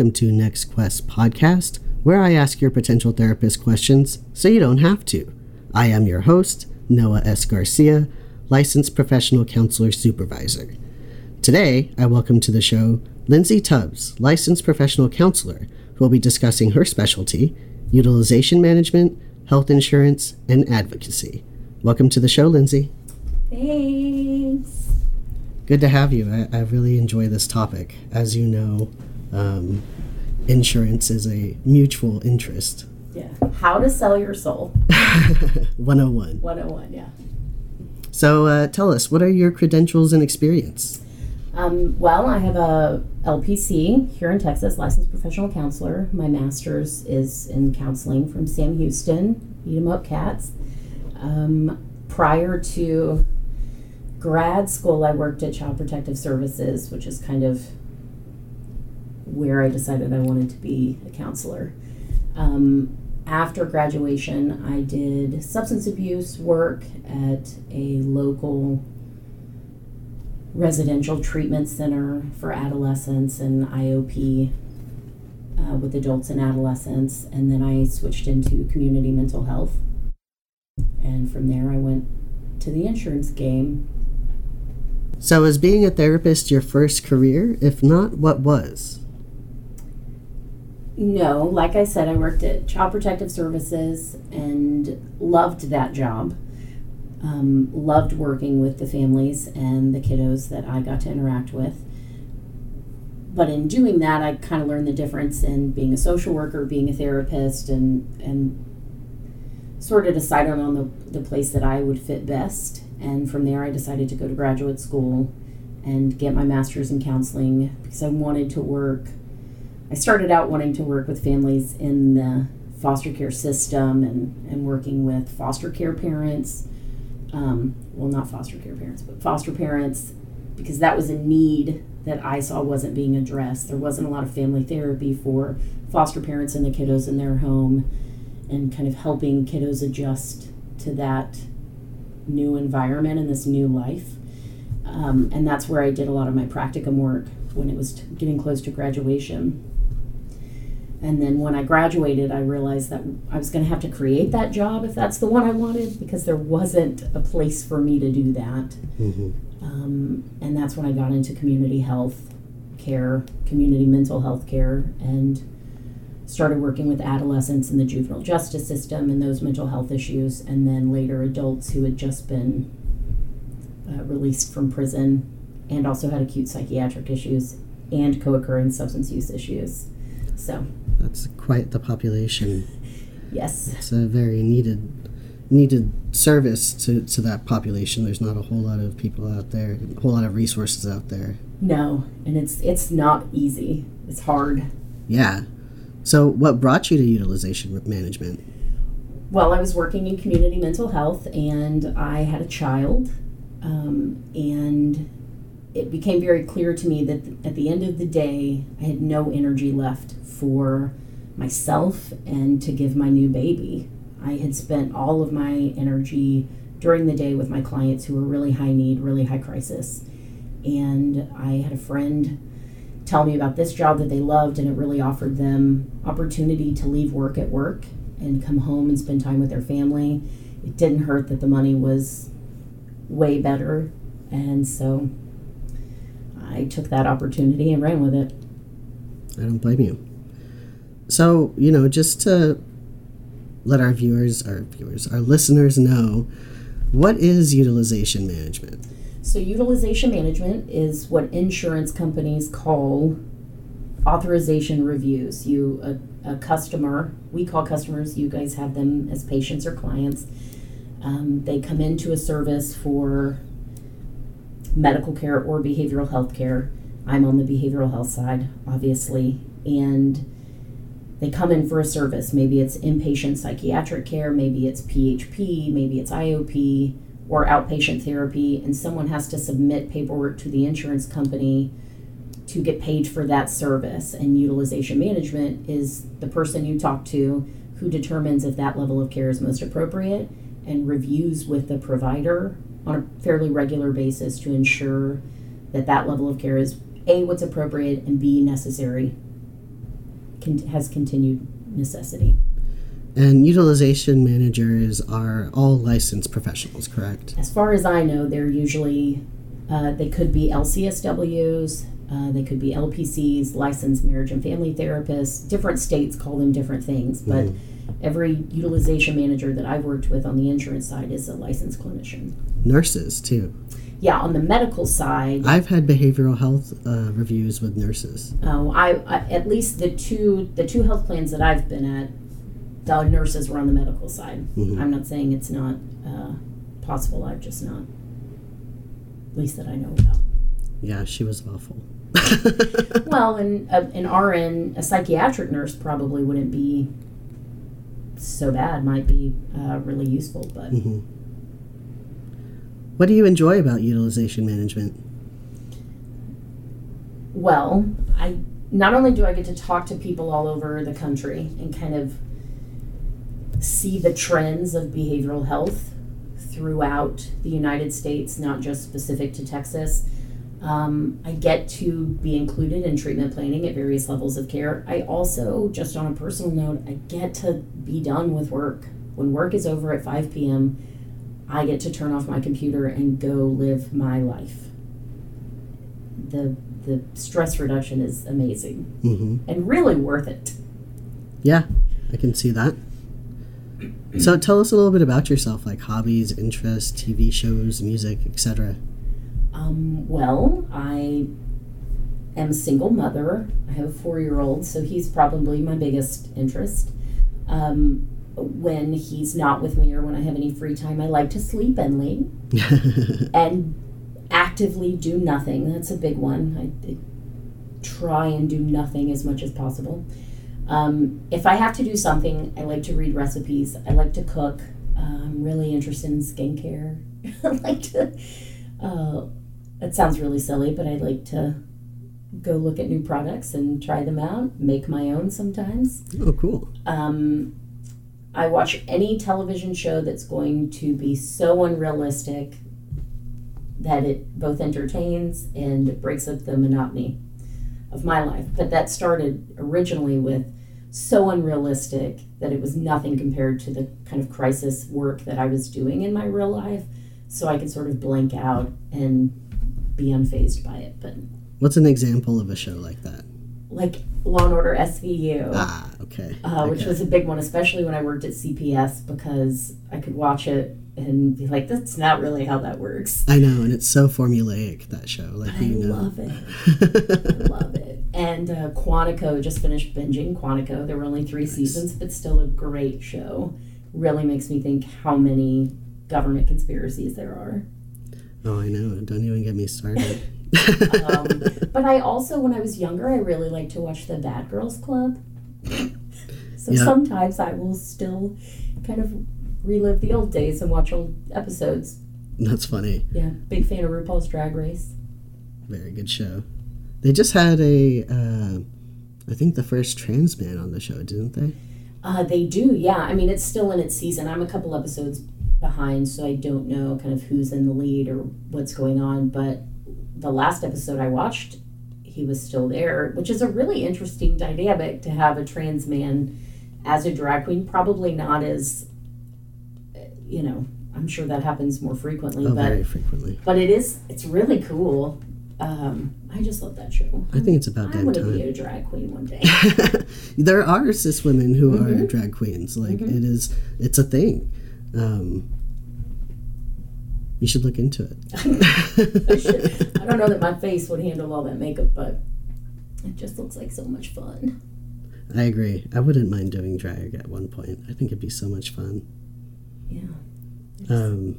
welcome to Next Quest podcast, where I ask your potential therapist questions so you don't have to. I am your host, Noah S. Garcia, licensed professional counselor supervisor. Today, I welcome to the show Lindsay Tubbs, licensed professional counselor, who will be discussing her specialty, utilization management, health insurance, and advocacy. Welcome to the show, Lindsay. Thanks. Good to have you. I, I really enjoy this topic. As you know, um, insurance is a mutual interest. Yeah. How to sell your soul. 101. 101, yeah. So uh, tell us, what are your credentials and experience? Um, well, I have a LPC here in Texas, licensed professional counselor. My master's is in counseling from Sam Houston, Beat 'em Up Cats. Um, prior to grad school, I worked at Child Protective Services, which is kind of where I decided I wanted to be a counselor. Um, after graduation, I did substance abuse work at a local residential treatment center for adolescents and IOP uh, with adults and adolescents. And then I switched into community mental health. And from there, I went to the insurance game. So, is being a therapist your first career? If not, what was? No, like I said, I worked at Child Protective Services and loved that job. Um, loved working with the families and the kiddos that I got to interact with. But in doing that, I kind of learned the difference in being a social worker, being a therapist, and and sort of decided on the, the place that I would fit best. And from there, I decided to go to graduate school and get my master's in counseling because I wanted to work I started out wanting to work with families in the foster care system and, and working with foster care parents. Um, well, not foster care parents, but foster parents, because that was a need that I saw wasn't being addressed. There wasn't a lot of family therapy for foster parents and the kiddos in their home, and kind of helping kiddos adjust to that new environment and this new life. Um, and that's where I did a lot of my practicum work when it was t- getting close to graduation. And then when I graduated, I realized that I was going to have to create that job if that's the one I wanted because there wasn't a place for me to do that. Mm-hmm. Um, and that's when I got into community health care, community mental health care, and started working with adolescents in the juvenile justice system and those mental health issues, and then later adults who had just been uh, released from prison and also had acute psychiatric issues and co occurring substance use issues. So, That's quite the population. yes. It's a very needed needed service to, to that population. There's not a whole lot of people out there, a whole lot of resources out there. No, and it's it's not easy. It's hard. Yeah. So, what brought you to utilization management? Well, I was working in community mental health, and I had a child, um, and it became very clear to me that at the end of the day, I had no energy left for myself and to give my new baby. I had spent all of my energy during the day with my clients who were really high need, really high crisis. And I had a friend tell me about this job that they loved, and it really offered them opportunity to leave work at work and come home and spend time with their family. It didn't hurt that the money was way better, and so I took that opportunity and ran with it. I don't blame you. So, you know, just to let our viewers, our viewers, our listeners know, what is utilization management? So, utilization management is what insurance companies call authorization reviews. You, a, a customer, we call customers, you guys have them as patients or clients. Um, they come into a service for medical care or behavioral health care. I'm on the behavioral health side, obviously, and they come in for a service. Maybe it's inpatient psychiatric care, maybe it's PHP, maybe it's IOP, or outpatient therapy, and someone has to submit paperwork to the insurance company to get paid for that service. And utilization management is the person you talk to who determines if that level of care is most appropriate and reviews with the provider on a fairly regular basis to ensure that that level of care is a what's appropriate and b necessary con- has continued necessity And utilization managers are all licensed professionals, correct? as far as i know they're usually uh, they could be lcsws uh, they could be lpcs licensed marriage and family therapists different states call them different things but Mhm. Every utilization manager that i've worked with on the insurance side is a licensed clinician Nurses, too. yeah on the medical side I've had behavioral health uh, reviews with nurses. Oh, I, I at least the two the two health plans that I've been at, the nurses were on the medical side. Mhm. I'm not saying it's not uh, possible. I've just not, at least that I know about. Yeah, she was awful. Well, and uh, an RN, a psychiatric nurse probably wouldn't be so bad. Might be uh, really useful, but Mhm. What do you enjoy about utilization management? Well, I not only do I get to talk to people all over the country and kind of see the trends of behavioral health throughout the United States, not just specific to Texas. Um, I get to be included in treatment planning at various levels of care. I also, just on a personal note, I get to be done with work. When work is over at 5 p.m., I get to turn off my computer and go live my life. The the stress reduction is amazing hmm and really worth it. Yeah, I can see that. So tell us a little bit about yourself, like hobbies, interests, TV shows, music, etc. Um, well, I am a single mother. I have a four year old, so he's probably my biggest interest. Um, when he's not with me or when I have any free time, I like to sleep and late and actively do nothing. That's a big one. I, I try and do nothing as much as possible. Um, if I have to do something, I like to read recipes. I like to cook. Uh, I'm really interested in skincare. I like to. Uh, it sounds really silly, but I like to go look at new products and try them out. Make my own sometimes. oh, cool. Um, I watch any television show that's going to be so unrealistic that it both entertains and breaks up the monotony of my life. But that started originally with so unrealistic that it was nothing compared to the kind of crisis work that I was doing in my real life. So I could sort of blank out and be unfazed by it. But What's an example of a show like that? like Law and Order SVU. Ah, okay. uh, which okay. was a big one, especially when I worked at CPS because I could watch it and be like, "That's not really how that works." I know, and it's so formulaic that show. Like I you know. love it. I love it. And uh, Quantico just finished binging Quantico. There were only three seasons, but still a great show. Really makes me think how many government conspiracies there are. Oh, I know. Don't even get me started. Um, but I also, when I was younger, I really liked to watch the Bad Girls Club. So Yeah. sometimes I will still kind of relive the old days and watch old episodes. That's funny. Yeah, big fan of RuPaul's Drag Race. Very good show. They just had a uh, I think the first trans man on the show, didn't they? Uh, they do, yeah. I mean, it's still in its season. I'm a couple episodes behind, so I don't know kind of who's in the lead or what's going on. But the last episode I watched, he was still there, which is a really interesting dynamic to have a trans man as a drag queen. Probably not as, uh, you know, I'm sure that happens more frequently, Oh, but very frequently. but it is it's really cool. Um, I just love that show. I think it's about I damn want to be a drag queen one day. there are cis women who are Mhm. drag queens. Like Mhm. it is, it's a thing. Um, you should look into it. I, I don't know that my face would handle all that makeup, but it just looks like so much fun. I agree. I wouldn't mind doing drag at one point. I think it'd be so much fun. Yeah. Um,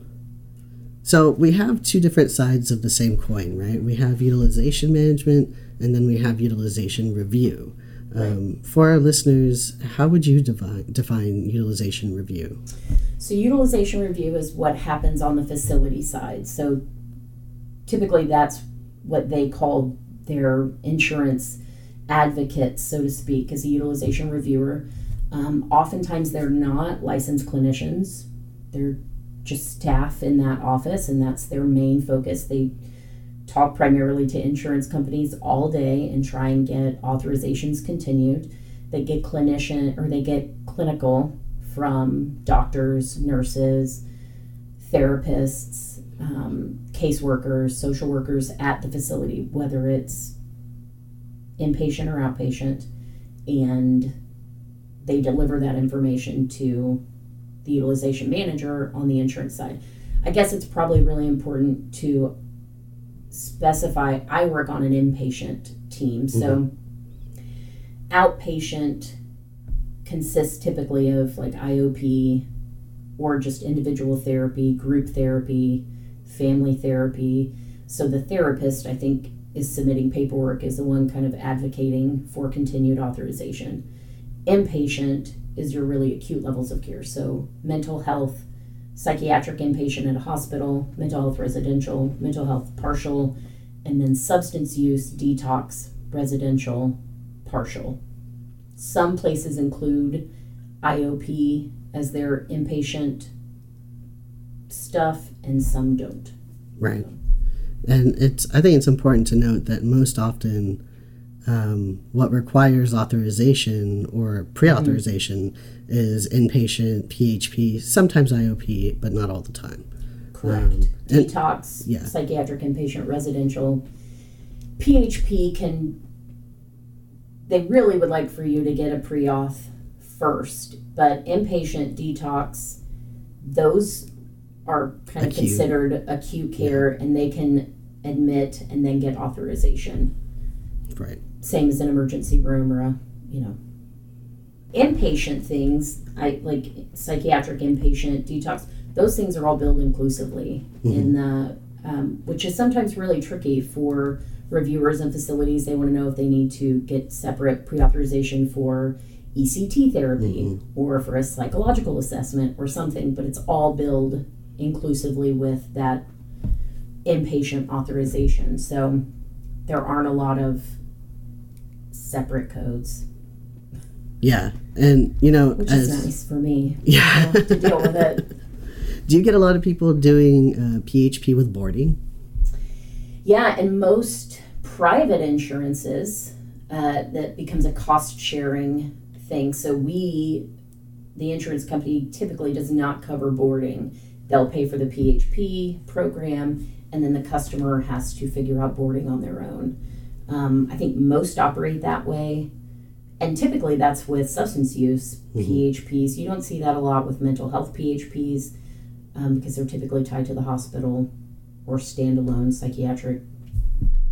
so we have two different sides of the same coin, right? We have utilization management, and then we have utilization review. Um, For our listeners, how would you define, define utilization review? So utilization review is what happens on the facility side. So typically that's what they call their insurance advocates, so to speak, as a utilization reviewer. Um, oftentimes they're not licensed clinicians. They're just staff in that office, and that's their main focus. They talk primarily to insurance companies all day and try and get authorizations continued. They get clinician or they get clinical from doctors, nurses, therapists, um, caseworkers, social workers at the facility, whether it's inpatient or outpatient, and they deliver that information to the utilization manager on the insurance side. I guess it's probably really important to specify I work on an inpatient team, so outpatient consists typically of like IOP or just individual therapy, group therapy, family therapy. So the therapist, I think, is submitting paperwork, is the one kind of advocating for continued authorization. Inpatient is your really acute levels of care. So mental health, psychiatric inpatient at a hospital, mental health residential, mental health partial, and then substance use detox residential partial. Some places include IOP as their inpatient stuff, and some don't. Right. And it's I think it's important to note that most often um, what requires authorization or pre-authorization is inpatient, PHP, sometimes IOP, but not all the time. Correct. Um, and- Detox, yeah. psychiatric inpatient, residential. PHP can, they really would like for you to get a pre auth first, but inpatient detox, those are kind of Acute. considered acute care and they can admit and then get authorization. Right. same as an emergency room or a you know inpatient things i like psychiatric inpatient detox those things are all billed inclusively in the um, which is sometimes really tricky for reviewers and facilities they want to know if they need to get separate pre-authorization for ect therapy or for a psychological assessment or something but it's all billed inclusively with that inpatient authorization so there aren't a lot of separate codes, Yeah. And you know, which as is nice for me Yeah. to deal with it. do you get a lot of people doing uh, PHP with boarding? Yeah, and most private insurances uh, that becomes a cost sharing thing. So we, the insurance company, typically does not cover boarding. They'll pay for the PHP program, and then the customer has to figure out boarding on their own. Um, I think most operate that way. And typically that's with substance use PHPs. You don't see that a lot with mental health PHPs um, because they're typically tied to the hospital or standalone psychiatric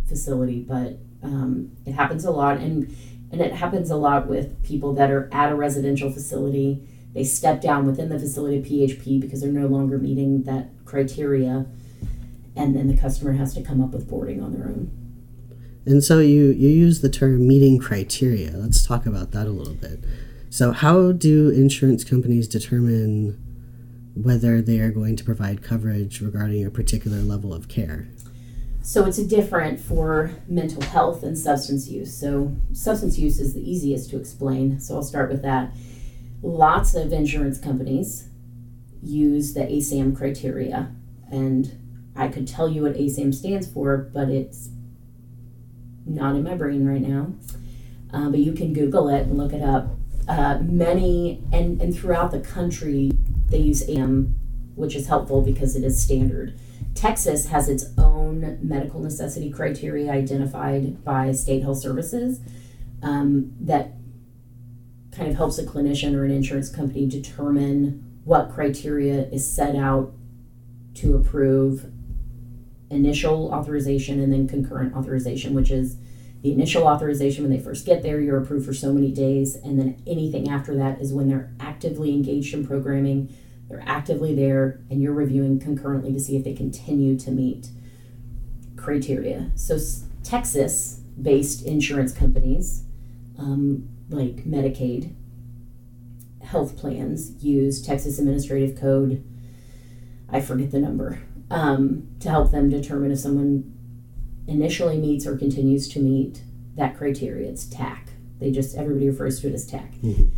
facility. But um, it happens a lot, and and it happens a lot with people that are at a residential facility. They step down within the facility PHP because they're no longer meeting that criteria, and then the customer has to come up with boarding on their own. And so you you use the term meeting criteria. Let's talk about that a little bit. So how do insurance companies determine whether they are going to provide coverage regarding a particular level of care? So it's different for mental health and substance use. So substance use is the easiest to explain. So I'll start with that. Lots of insurance companies use the ASAM criteria, and I could tell you what ASAM stands for, but it's not in my brain right now. Uh, but you can Google it and look it up. Uh, many and, and throughout the country, they use AM, which is helpful because it is standard. Texas has its own medical necessity criteria identified by state health services um, that kind of helps a clinician or an insurance company determine what criteria is set out to approve initial authorization and then concurrent authorization, which is the initial authorization when they first get there, you're approved for so many days, and then anything after that is when they're actively engaged in programming, they're actively there, and you're reviewing concurrently to see if they continue to meet criteria. So, Texas based insurance companies um, like Medicaid health plans use Texas Administrative Code, I forget the number, um, to help them determine if someone initially meets or continues to meet that criteria. It's TAC. They just, everybody refers to it as TAC. Mm-hmm.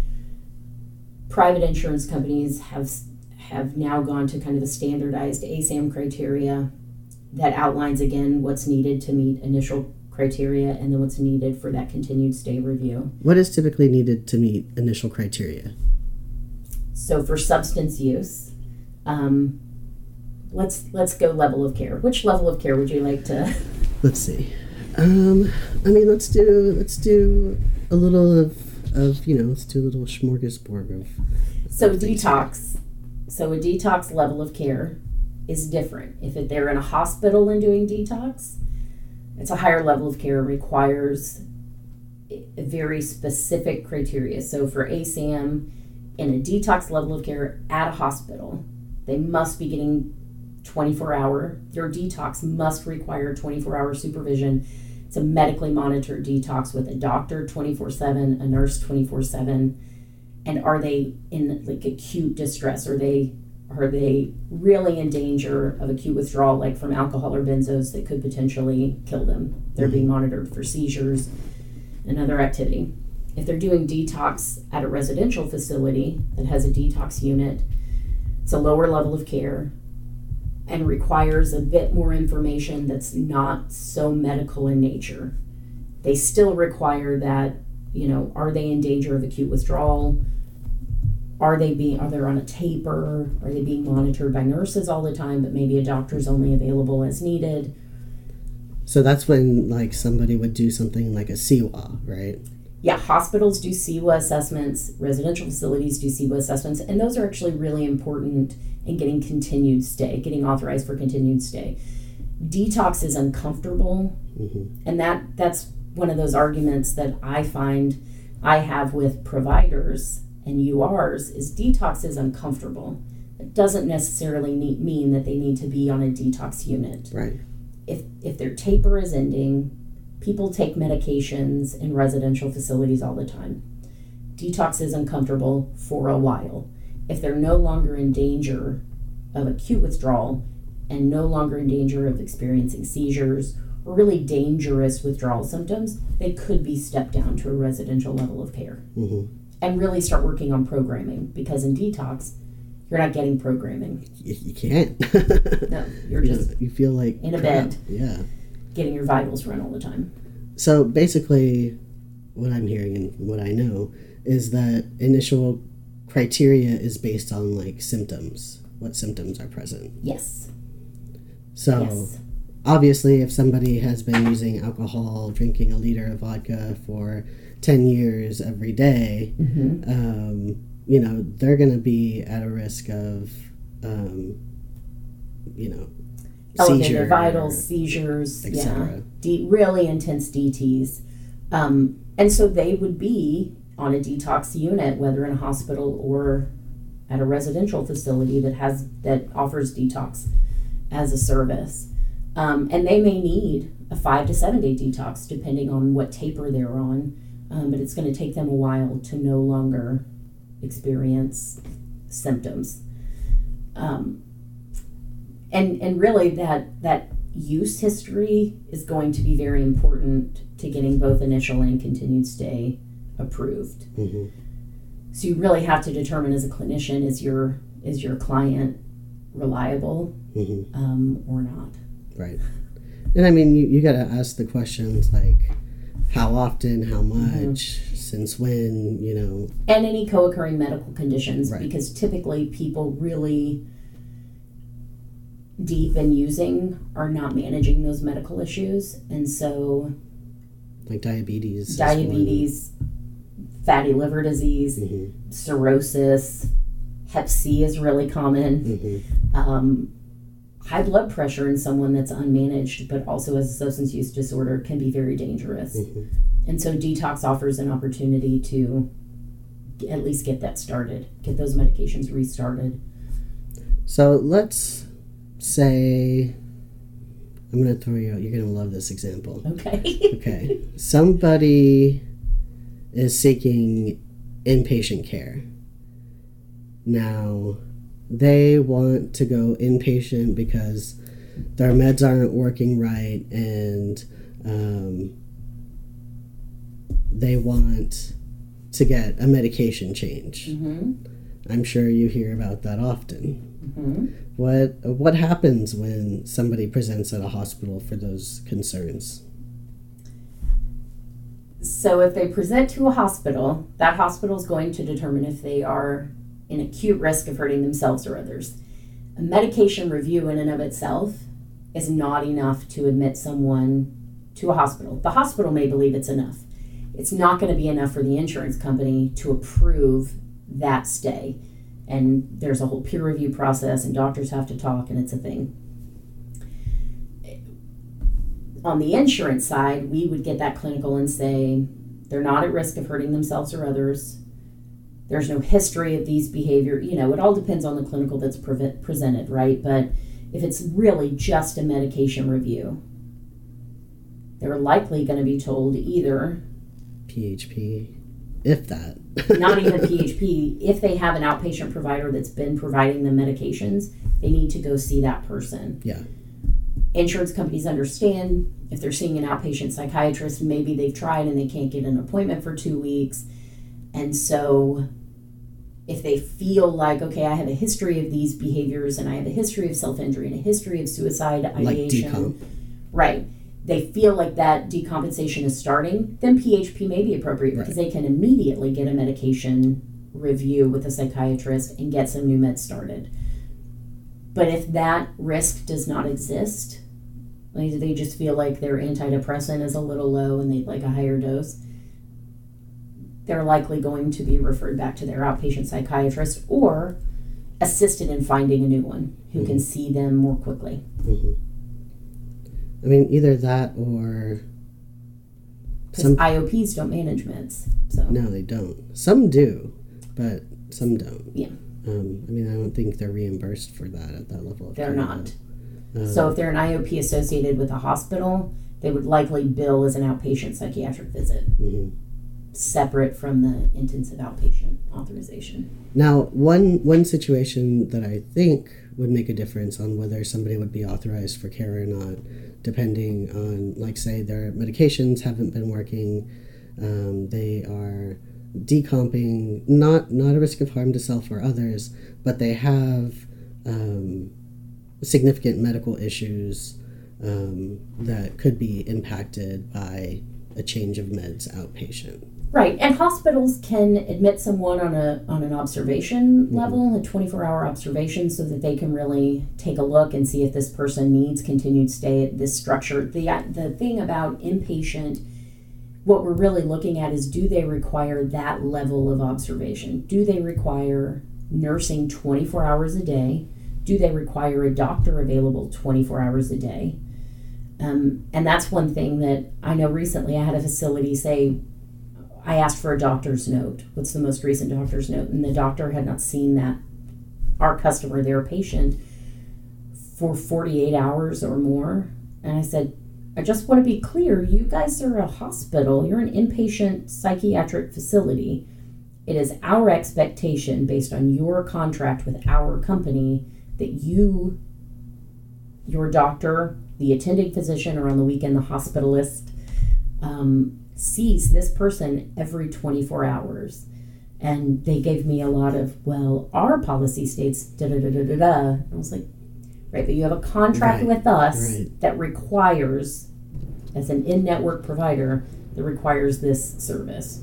Private insurance companies have have now gone to kind of a standardized ASAM criteria that outlines again what's needed to meet initial criteria and then what's needed for that continued stay review. What is typically needed to meet initial criteria? So for substance use, um, let's let's go level of care. Which level of care would you like to? Let's see. Um, I mean, let's do let's do a little of of you know let's do a little smorgasbord of. So of detox. So a detox level of care is different. If it, they're in a hospital and doing detox, it's a higher level of care. Requires a very specific criteria. So for ASAM, in a detox level of care at a hospital, they must be getting 24 hour. Your detox must require 24 hour supervision. It's a medically monitored detox with a doctor 24 7, a nurse 24 7. And are they in like acute distress? Are they are they really in danger of acute withdrawal, like from alcohol or benzos that could potentially kill them? They're being mm-hmm. monitored for seizures and other activity. If they're doing detox at a residential facility that has a detox unit, it's a lower level of care and requires a bit more information that's not so medical in nature. They still require that, you know, are they in danger of acute withdrawal? Are they being are they on a taper? Are they being monitored by nurses all the time, but maybe a doctor's only available as needed? So that's when like somebody would do something like a CIWA, right? Yeah, hospitals do CIWA assessments, residential facilities do CIWA assessments, and those are actually really important in getting continued stay, getting authorized for continued stay. Detox is uncomfortable, hmm and that that's one of those arguments that I find I have with providers and URs is detox is uncomfortable. It doesn't necessarily need, mean that they need to be on a detox unit. Right. If if their taper is ending, people take medications in residential facilities all the time. Detox is uncomfortable for a while. If they're no longer in danger of acute withdrawal and no longer in danger of experiencing seizures or really dangerous withdrawal symptoms, they could be stepped down to a residential level of care hmm and really start working on programming because in detox, you're not getting programming. You, you can't. No, you're just you feel like in a crap. bed. Yeah. getting your vitals run all the time. So basically, what I'm hearing and what I know is that initial criteria is based on like symptoms, what symptoms are present. Yes. So Yes. obviously, if somebody has been using alcohol, drinking a liter of vodka for 10 years every day, Mm-hmm. um, you know, they're going to be at a risk of, um, you know, Elevated seizure, vitals, seizures, yeah, etc. D- really intense DTs. Um, and so they would be on a detox unit, whether in a hospital or at a residential facility that has that offers detox as a service. Um, and they may need a five to seven day detox depending on what taper they're on. Um, but it's going to take them a while to no longer experience symptoms. Um, and and really that that use history is going to be very important to getting both initial and continued stay approved. hmm So you really have to determine as a clinician is your is your client reliable hmm um, or not. Right. And I mean, you, you got to ask the questions like how often, how Mm-hmm. much, since when, you know. and any co-occurring medical conditions Right. because typically people really deep in using are not managing those medical issues and so like diabetes. diabetes fatty liver disease Mhm, cirrhosis hep c is really common mhm, um, high blood pressure in someone that's unmanaged but also has a substance use disorder can be very dangerous mhm. and so detox offers an opportunity to at least get that started, get those medications restarted. So let's say I'm going to throw you out. You're going to love this example. Okay. Okay. Somebody is seeking inpatient care. Now, they want to go inpatient because their meds aren't working right and um, they want to get a medication change. hmm I'm sure you hear about that often. hmm What what happens when somebody presents at a hospital for those concerns? So if they present to a hospital, that hospital is going to determine if they are in acute risk of hurting themselves or others. A medication review in and of itself is not enough to admit someone to a hospital. The hospital may believe it's enough. It's not going to be enough for the insurance company to approve that stay. And there's a whole peer review process, and doctors have to talk, and it's a thing. On the insurance side, we would get that clinical and say they're not at risk of hurting themselves or others. There's no history of these behavior. You know, it all depends on the clinical that's pre- presented, right? But if it's really just a medication review, they're likely going to be told either PHP, if that. not even PHP, if they have an outpatient provider that's been providing them medications, they need to go see that person. Yeah. Insurance companies understand if they're seeing an outpatient psychiatrist, maybe they've tried and they can't get an appointment for two weeks. And so if they feel like, okay, I have a history of these behaviors and I have a history of self injury and a history of suicide ideation. decomp. Right. They feel like that decompensation is starting, then PHP may be appropriate because they can immediately get a medication review with a psychiatrist and get some new meds started. But if that risk does not exist, like they just feel like their antidepressant is a little low and they'd like a higher dose, they're likely going to be referred back to their outpatient psychiatrist or assisted in finding a new one who can see them more quickly. hmm I mean, either that or Because Some- IOPs don't manage meds. So no, they don't. Some do, but some don't. Yeah. Um, I mean, I don't think they're reimbursed for that at that level. Of they're not. Um, So if they're an IOP associated with a hospital, they would likely bill as an outpatient psychiatric visit, mhm. separate from the intensive outpatient authorization. Now, one one situation that I think would make a difference on whether somebody would be authorized for care or not, depending on, like, say, their medications haven't been working, um, they are decomping, not not a risk of harm to self or others, but they have um, significant medical issues um, that could be impacted by a change of meds outpatient. Right, and hospitals can admit someone on a on an observation Mm-hmm. level, a twenty four hour observation, so that they can really take a look and see if this person needs continued stay at this structure. The the thing about inpatient, what we're really looking at is do they require that level of observation? Do they require nursing twenty four hours a day? Do they require a doctor available twenty four hours a day? Um, and that's one thing that I know recently I had a facility say, I asked for a doctor's note. What's the most recent doctor's note? And the doctor had not seen that our customer, their patient, for 48 hours or more. And I said, I just want to be clear you guys are a hospital, you're an inpatient psychiatric facility. It is our expectation, based on your contract with our company, that you, your doctor, the attending physician or on the weekend the hospitalist um, sees this person every 24 hours. And they gave me a lot of, well, our policy states da da da da da da. I was like, right, but you have a contract Right, with us right. that requires, as an in network provider, that requires this service.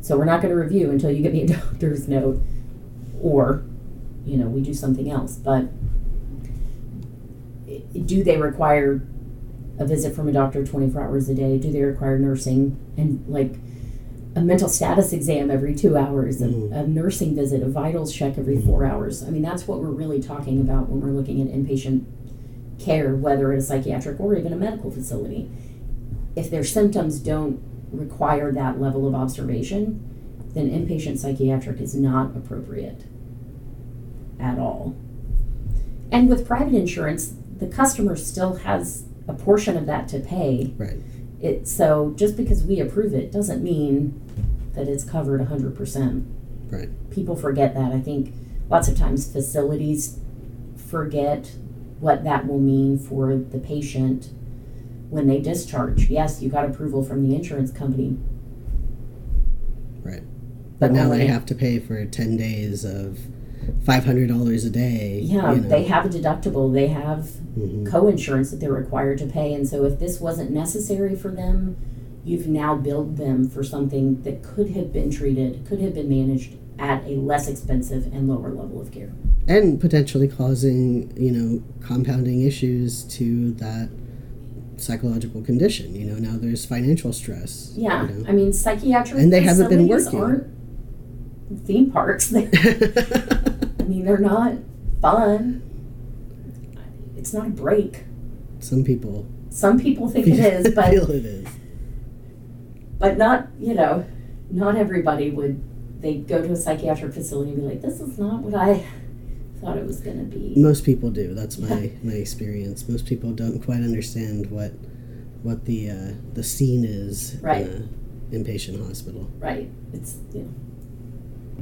So we're not going to review until you get me a doctor's note or, you know, we do something else. But do they require a visit from a doctor 24 hours a day? Do they require nursing and like a mental status exam every two hours, a, Mhm. a nursing visit, a vitals check every four hours? I mean, that's what we're really talking about when we're looking at inpatient care, whether at a psychiatric or even a medical facility. If their symptoms don't require that level of observation, then inpatient psychiatric is not appropriate at all. And with private insurance, the customer still has a portion of that to pay. Right. It so just because we approve it doesn't mean that it's covered 100%. Right. People forget that. I think lots of times facilities forget what that will mean for the patient when they discharge. Yes, you got approval from the insurance company. Right. But now they have to pay for 10 days of $500 a day. Yeah, you know. they have a deductible. They have Mhm. co-insurance that they're required to pay and so if this wasn't necessary for them you've now billed them for something that could have been treated could have been managed at a less expensive and lower level of care and potentially causing you know compounding issues to that psychological condition you know now there's financial stress you yeah know. i mean psychiatric And they haven't been working. aren't theme parks. They're- i mean they're not fun. It's not a break. Some people some people think it is but feel it is. But not you know not everybody would they go to a psychiatric facility and be like this is not what i thought it was going to be. Most people do. That's my my experience. Most people don't quite understand what what the uh, the scene is Right. in an inpatient hospital. Right. It's you know,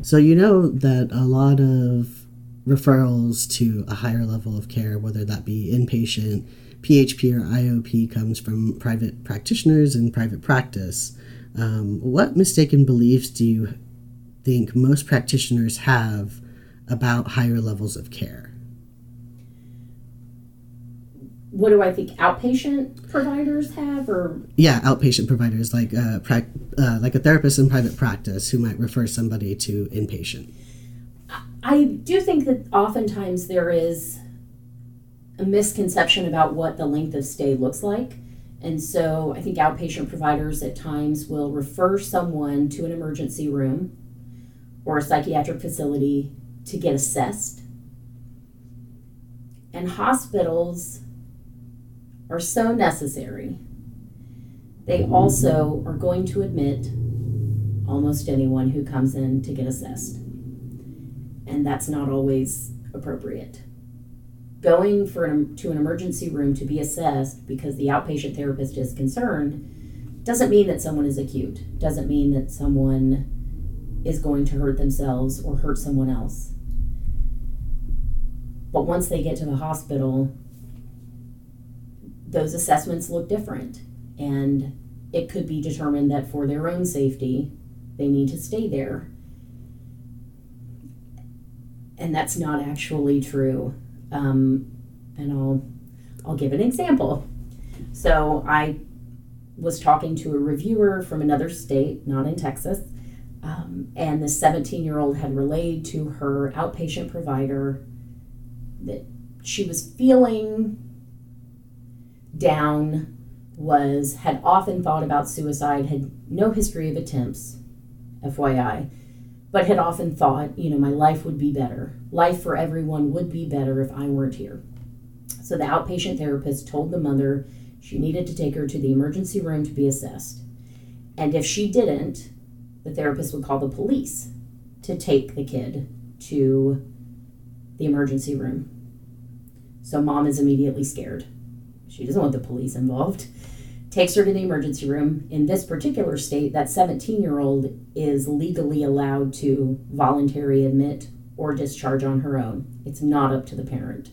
So you know that a lot of referrals to a higher level of care, whether that be inpatient, PHP, or IOP, comes from private practitioners and private practice. Um, what mistaken beliefs do you think most practitioners have about higher levels of care? What do i think outpatient providers have or? Yeah, outpatient providers like uh, prac- uh, like a therapist in private practice who might refer somebody to inpatient. i do think that oftentimes there is a misconception about what the length of stay looks like. And so i think outpatient providers at times will refer someone to an emergency room or a psychiatric facility to get assessed. And hospitals are so necessary. They also are going to admit almost anyone who comes in to get assessed. And that's not always appropriate. Going for an, to an emergency room to be assessed because the outpatient therapist is concerned doesn't mean that someone is acute, doesn't mean that someone is going to hurt themselves or hurt someone else. But once they get to the hospital, those assessments look different. And it could be determined that for their own safety, they need to stay there. And that's not actually true. Um, and I'll, I'll give an example. So I was talking to a reviewer from another state, not in Texas, um, and the 17 year old had relayed to her outpatient provider that she was feeling down was had often thought about suicide had no history of attempts fyi but had often thought you know my life would be better. Life for everyone would be better if i weren't here. So the outpatient therapist told the mother she needed to take her to the emergency room to be assessed. And if she didn't the therapist would call the police to take the kid to the emergency room. So mom is immediately scared she doesn't want the police involved. Takes her to the emergency room. In this particular state, that 17 year old is legally allowed to voluntary admit or discharge on her own. It's not up to the parent.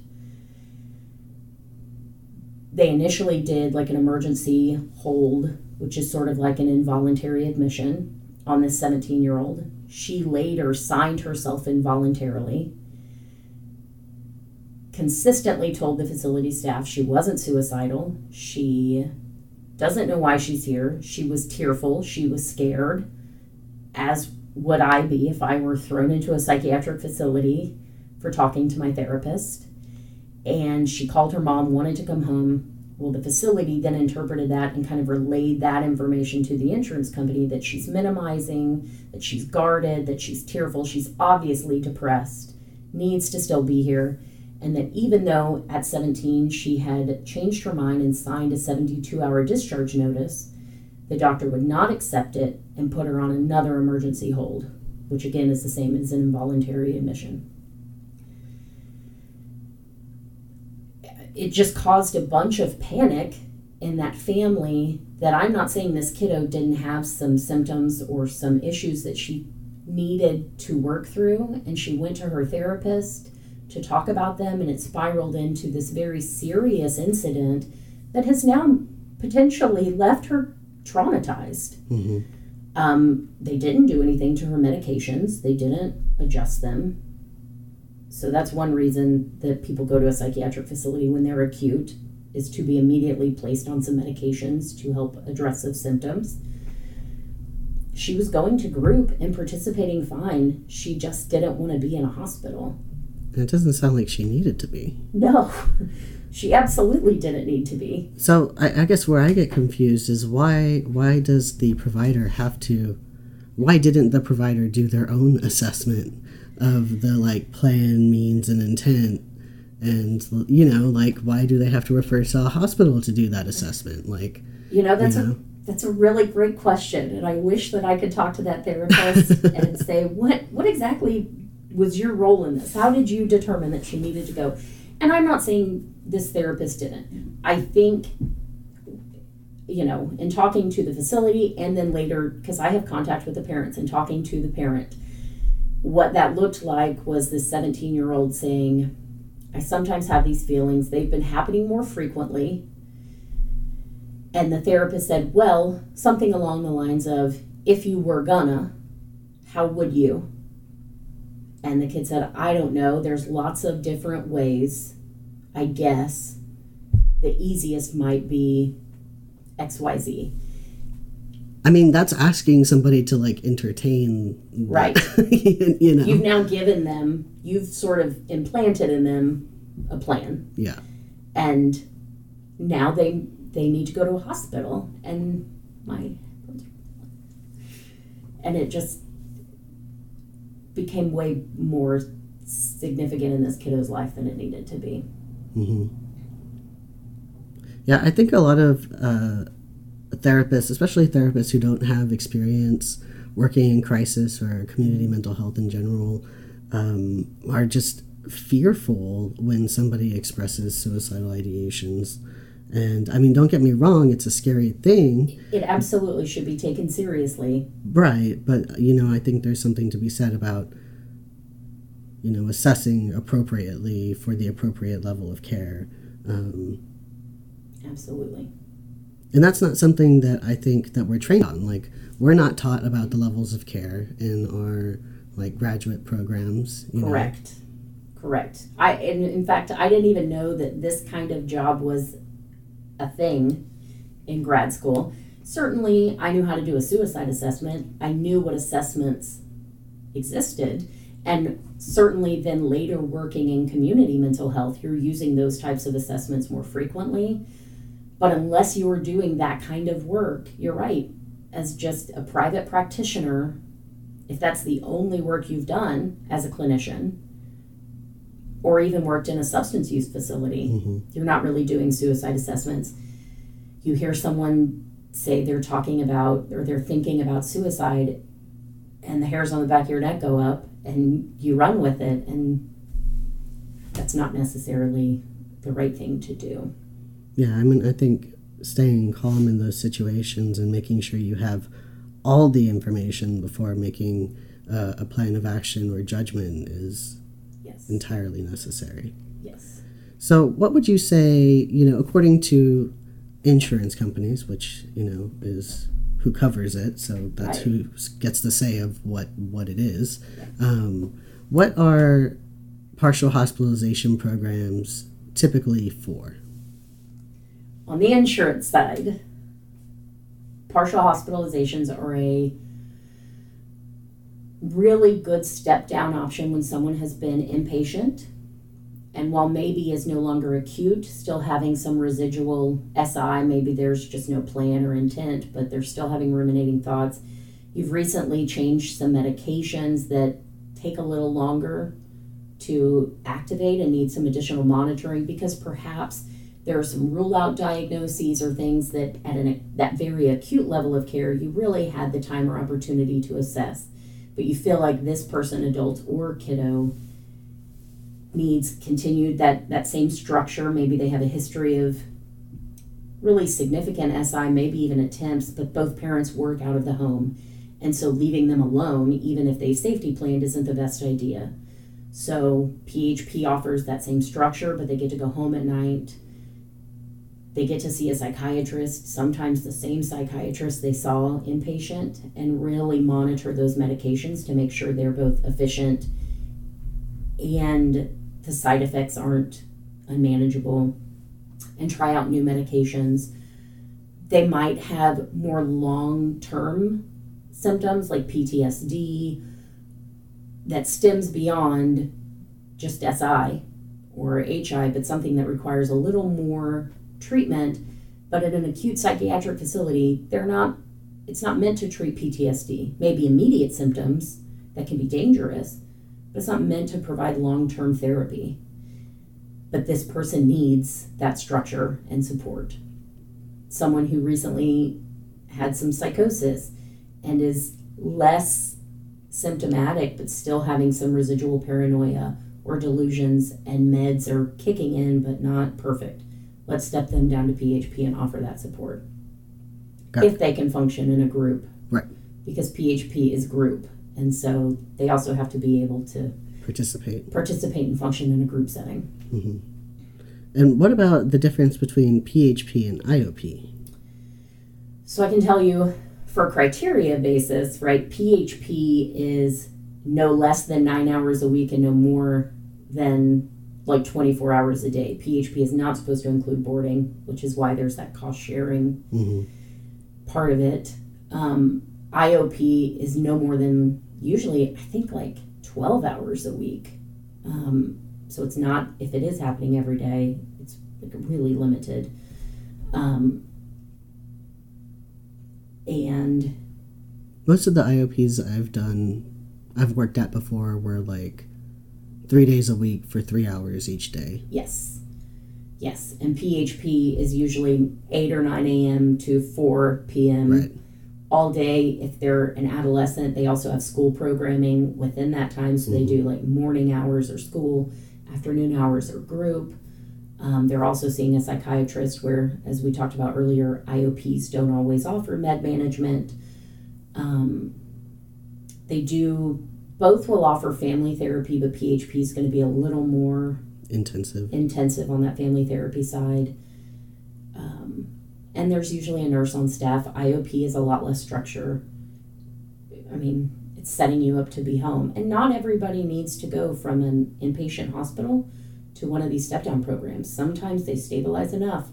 They initially did like an emergency hold, which is sort of like an involuntary admission on this 17 year old. She later signed herself involuntarily, consistently told the facility staff she wasn't suicidal. She doesn't know why she's here. She was tearful. She was scared, as would I be if I were thrown into a psychiatric facility for talking to my therapist. And she called her mom, wanted to come home. Well, the facility then interpreted that and kind of relayed that information to the insurance company that she's minimizing, that she's guarded, that she's tearful, she's obviously depressed, needs to still be here and that even though at 17 she had changed her mind and signed a 72 hour discharge notice, the doctor would not accept it and put her on another emergency hold, which again is the same as an involuntary admission. It just caused a bunch of panic in that family that I'm not saying this kiddo didn't have some symptoms or some issues that she needed to work through, and she went to her therapist to talk about them, and it spiraled into this very serious incident that has now potentially left her traumatized. Mm-hmm. Um, they didn't do anything to her medications, they didn't adjust them. So that's one reason that people go to a psychiatric facility when they're acute is to be immediately placed on some medications to help address those symptoms. She was going to group and participating fine. She just didn't want to be in a hospital. It doesn't sound like she needed to be. No, she absolutely didn't need to be. So I, I guess where I get confused is why why does the provider have to? Why didn't the provider do their own assessment of the like plan, means, and intent? And you know, like why do they have to refer to a hospital to do that assessment? Like, You know, that's you a that's a really great question, and I wish that I could talk to that therapist and say what what exactly was your role in this? How did you determine that she needed to go? And I'm not saying this therapist didn't. I think you know, in talking to the facility and then later because I have contact with the parents and talking to the parent, what that looked like was this 17 year old saying, I sometimes have these feelings. They've been happening more frequently. And the therapist said, Well, something along the lines of, If you were gonna, how would you? And the kid said, I don't know. There's lots of different ways, I guess. The easiest might be XYZ. I mean, that's asking somebody to like entertain, Right. you know, You've now given them, you've sort of implanted in them a plan. yeah, And now they they need to go to a hospital and my and it just became way more significant in this kiddo's life than it needed to be. hmm Yeah, I think a lot of uh, therapists, especially therapists who don't have experience working in crisis or community mental health in general, um, are just fearful when somebody expresses suicidal ideations. And I mean, don't get me wrong, it's a scary thing, It absolutely should be taken seriously. right? But, you know, I think there's something to be said about, you know, assessing appropriately for the appropriate level of care. Um, Absolutely. and that's not something that I think that we're trained on. Like we're not taught about the levels of care in our like graduate programs. You know? Correct. Correct. I in, in fact I didn't even know that this kind of job was a thing in grad school. Certainly I knew how to do a suicide assessment. I knew what assessments existed and certainly then later working in community mental health you're using those types of assessments more frequently. But unless you're doing that kind of work, you're right. As just a private practitioner, if that's the only work you've done as a clinician, or even worked in a substance use facility, Mhm. you're not really doing suicide assessments. You hear someone say they're talking about or they're thinking about suicide, and the hairs on the back of your neck go up, and you run with it, and that's not necessarily the right thing to do. Yeah, I mean, I think staying calm in those situations and making sure you have all the information before making uh, a plan of action or judgment is. Entirely necessary. Yes. So, what would you say, you know, according to insurance companies, which, you know, is who covers it, so that's Right. who gets the say of what, what it is. Um, what are partial hospitalization programs typically for? On the insurance side, partial hospitalizations are a really good step down option when someone has been inpatient and while maybe is no longer acute, still having some residual SI, maybe there's just no plan or intent, but they're still having ruminating thoughts. You've recently changed some medications that take a little longer to activate and need some additional monitoring because perhaps there are some rule out diagnoses or things that at an, that very acute level of care you really had the time or opportunity to assess but you feel like this person adult or kiddo needs continued that that same structure. Maybe they have a history of really significant si maybe even attempts but both parents work out of the home. And so leaving them alone even if they safety planned isn't the best idea. So php offers that same structure but they get to go home at night they get to see a psychiatrist, sometimes the same psychiatrist they saw inpatient, and really monitor those medications to make sure they're both efficient and the side effects aren't unmanageable, and try out new medications. They might have more long term symptoms like PTSD that stems beyond just SI or HI, but something that requires a little more treatment, but at an acute psychiatric facility, they're not it's not meant to treat PTSD. Maybe immediate symptoms that can be dangerous, but it's not meant to provide long-term therapy. But this person needs that structure and support. Someone who recently had some psychosis and is less symptomatic but still having some residual paranoia or delusions and meds are kicking in but not perfect let's step them down to PHP and offer that support. Got if they can function in a group. Right. Because PHP is group. And so they also have to be able to Participate. participate and function in a group setting. hmm And what about the difference between PHP and IOP? So I can tell you for criteria basis, right, PHP is no less than nine hours a week and no more than like 24 hours a day. PHP is not supposed to include boarding, which is why there's that cost sharing hmm part of it. Um, IOP is no more than usually, I think, like 12 hours a week. Um, so it's not, if it is happening every day, it's like really limited. Um, and Most of the IOPs I've done, I've worked at before were like three days a week for three hours each day. yes, yes. And PHP is usually 8 or 9 a.m. to 4 p.m. Right. all day if they're an adolescent they also have school programming within that time so they do like morning hours or school afternoon hours or group um, they're also seeing a psychiatrist where as we talked about earlier iops don't always offer med management um, they do both will offer family therapy but php is going to be a little more Intensive. intensive on that family therapy side. Um, and there's usually a nurse on staff. IOP is a lot less structure. I mean, it's setting you up to be home. And not everybody needs to go from an inpatient hospital to one of these step down programs. Sometimes they stabilize enough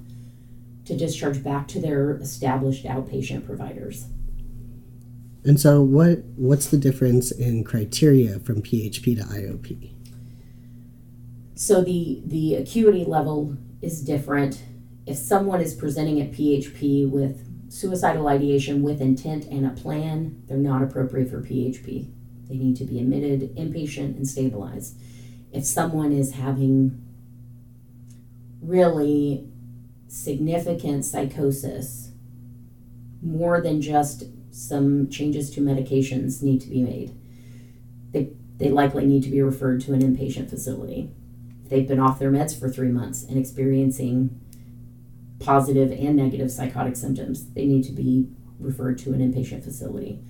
to discharge back to their established outpatient providers. And so, what what's the difference in criteria from PHP to IOP? So the the acuity level is different. If someone is presenting at PHP with suicidal ideation with intent and a plan, they're not appropriate for PHP. They need to be admitted, inpatient, and stabilized. If someone is having really significant psychosis, more than just some changes to medications need to be made. They, they likely need to be referred to an inpatient facility they've been off their meds for three months and experiencing positive and negative psychotic symptoms, they need to be referred to an inpatient facility.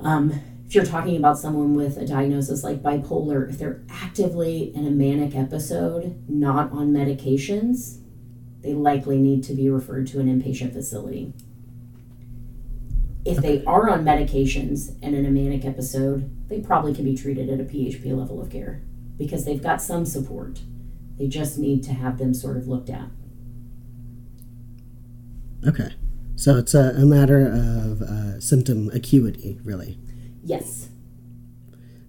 Um, if you're talking about someone with a diagnosis like bipolar, if they're actively in a manic episode, not on medications, they likely need to be referred to an inpatient facility. If they are on medications and in a manic episode, they probably can be treated at a PHP level of care because they've got some support. They just need to have them sort of looked at. Okay. So it's a, a matter of uh, symptom acuity, really. Yes.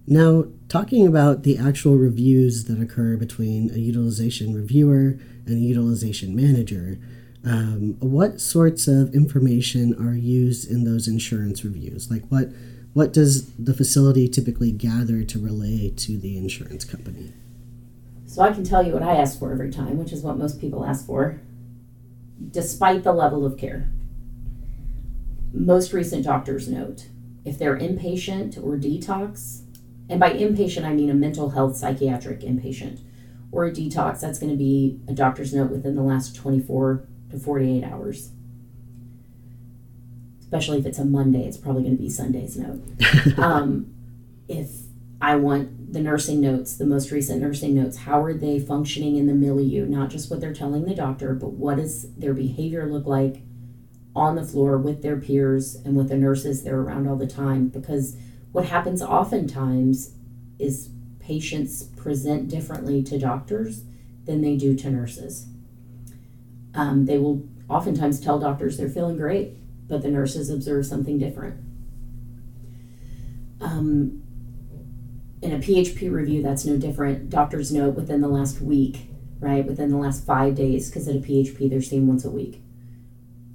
Now, talking about the actual reviews that occur between a utilization reviewer and a utilization manager, um, what sorts of information are used in those insurance reviews? Like, what what does the facility typically gather to relay to the insurance company? So I can tell you what I ask for every time, which is what most people ask for, despite the level of care. Most recent doctor's note if they're inpatient or detox, and by inpatient I mean a mental health psychiatric inpatient, or a detox, that's going to be a doctor's note within the last 24 to 48 hours. Especially if it's a Monday, it's probably going to be Sunday's note. um, if I want the nursing notes, the most recent nursing notes, how are they functioning in the milieu? Not just what they're telling the doctor, but what does their behavior look like on the floor with their peers and with the nurses they're around all the time? Because what happens oftentimes is patients present differently to doctors than they do to nurses. Um, they will oftentimes tell doctors they're feeling great, but the nurses observe something different. Um, in a PHP review, that's no different. Doctors note within the last week, right? Within the last five days, because at a PHP, they're seen once a week.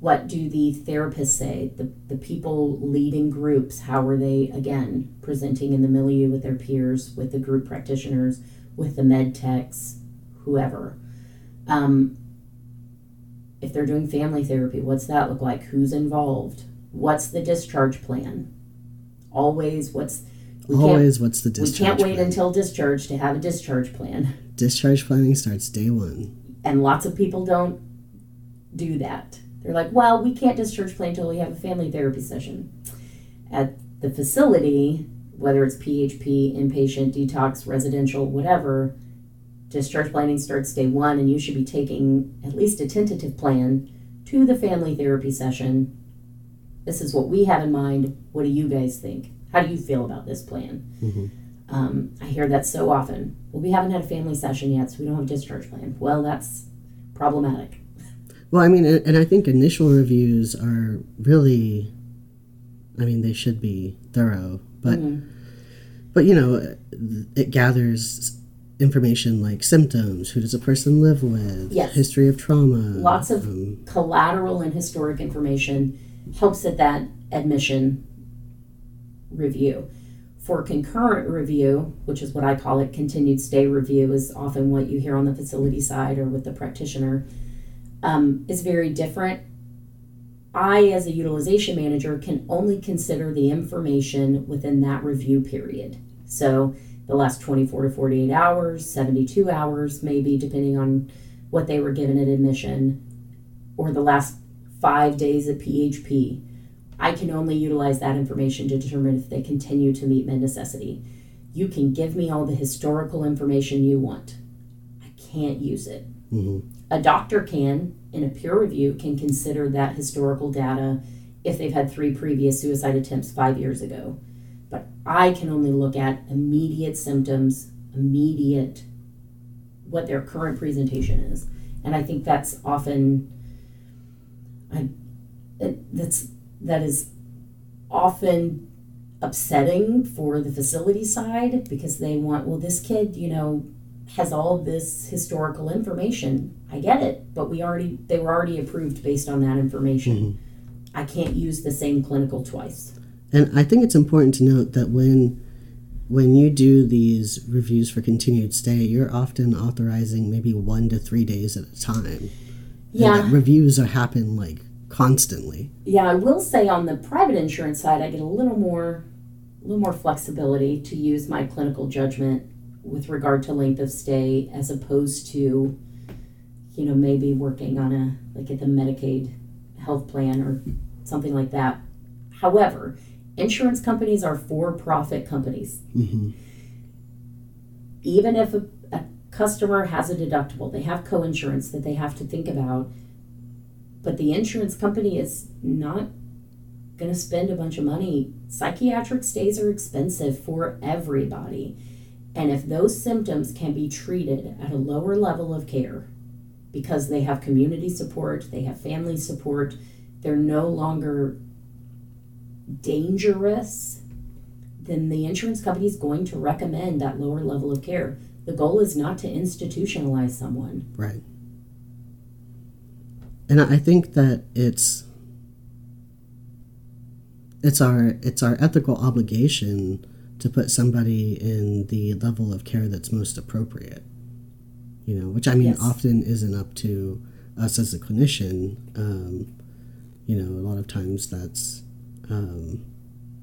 What do the therapists say? The, the people leading groups, how are they, again, presenting in the milieu with their peers, with the group practitioners, with the med techs, whoever? Um, if they're doing family therapy, what's that look like? Who's involved? What's the discharge plan? Always, what's we Always, what's the discharge? We can't wait plan? until discharge to have a discharge plan. Discharge planning starts day one. And lots of people don't do that. They're like, well, we can't discharge plan until we have a family therapy session. At the facility, whether it's PHP, inpatient, detox, residential, whatever, discharge planning starts day one, and you should be taking at least a tentative plan to the family therapy session. This is what we have in mind. What do you guys think? How do you feel about this plan? Mm-hmm. Um, I hear that so often. Well, we haven't had a family session yet, so we don't have a discharge plan. Well, that's problematic. Well, I mean, and I think initial reviews are really, I mean, they should be thorough, but, mm-hmm. but you know, it gathers information like symptoms, who does a person live with, yes. history of trauma. Lots of um, collateral and historic information helps at that admission review. For concurrent review, which is what I call it, continued stay review, is often what you hear on the facility side or with the practitioner um, is very different. I, as a utilization manager, can only consider the information within that review period. So, the last 24 to 48 hours, 72 hours, maybe, depending on what they were given at admission, or the last five days of PHP. I can only utilize that information to determine if they continue to meet med necessity. You can give me all the historical information you want. I can't use it. Mm-hmm. A doctor can, in a peer review, can consider that historical data if they've had three previous suicide attempts five years ago. But I can only look at immediate symptoms, immediate what their current presentation is. And I think that's often I it, that's that is often upsetting for the facility side because they want well this kid, you know, has all this historical information. I get it, but we already they were already approved based on that information. Mm-hmm. I can't use the same clinical twice. And I think it's important to note that when when you do these reviews for continued stay, you're often authorizing maybe one to three days at a time. Yeah. reviews are happen like constantly. Yeah, I will say on the private insurance side, I get a little more, a little more flexibility to use my clinical judgment with regard to length of stay as opposed to you know maybe working on a like at the medicaid health plan or something like that however insurance companies are for-profit companies. hmm Even if a, a customer has a deductible, they have co-insurance that they have to think about, but the insurance company is not going to spend a bunch of money. Psychiatric stays are expensive for everybody. And if those symptoms can be treated at a lower level of care because they have community support, they have family support, they're no longer dangerous, then the insurance company is going to recommend that lower level of care. The goal is not to institutionalize someone. Right. And I think that it's it's our it's our ethical obligation to put somebody in the level of care that's most appropriate. You know, which I mean Yes. often isn't up to us as a clinician. Um, you know, a lot of times that's um,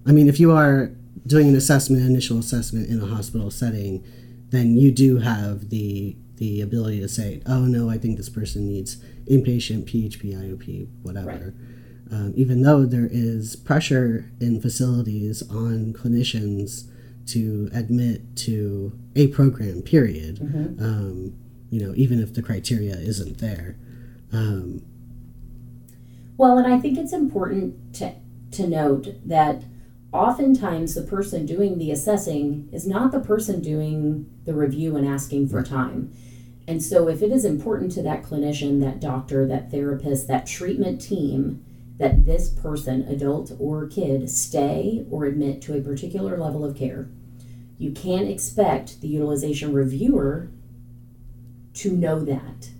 I mean, if you are doing an assessment, initial assessment in a hospital setting, then you do have the the ability to say, "Oh no, I think this person needs inpatient PHP, IOP, whatever." Um, even though there is pressure in facilities on clinicians to admit to a program, period. Um, you know, even if the criteria isn't there. Um, Well, and I think it's important to, to note that oftentimes the person doing the assessing is not the person doing the review and asking for time. And so, if it is important to that clinician, that doctor, that therapist, that treatment team, that this person, adult or kid, stay or admit to a particular level of care, you can't expect the utilization reviewer to know that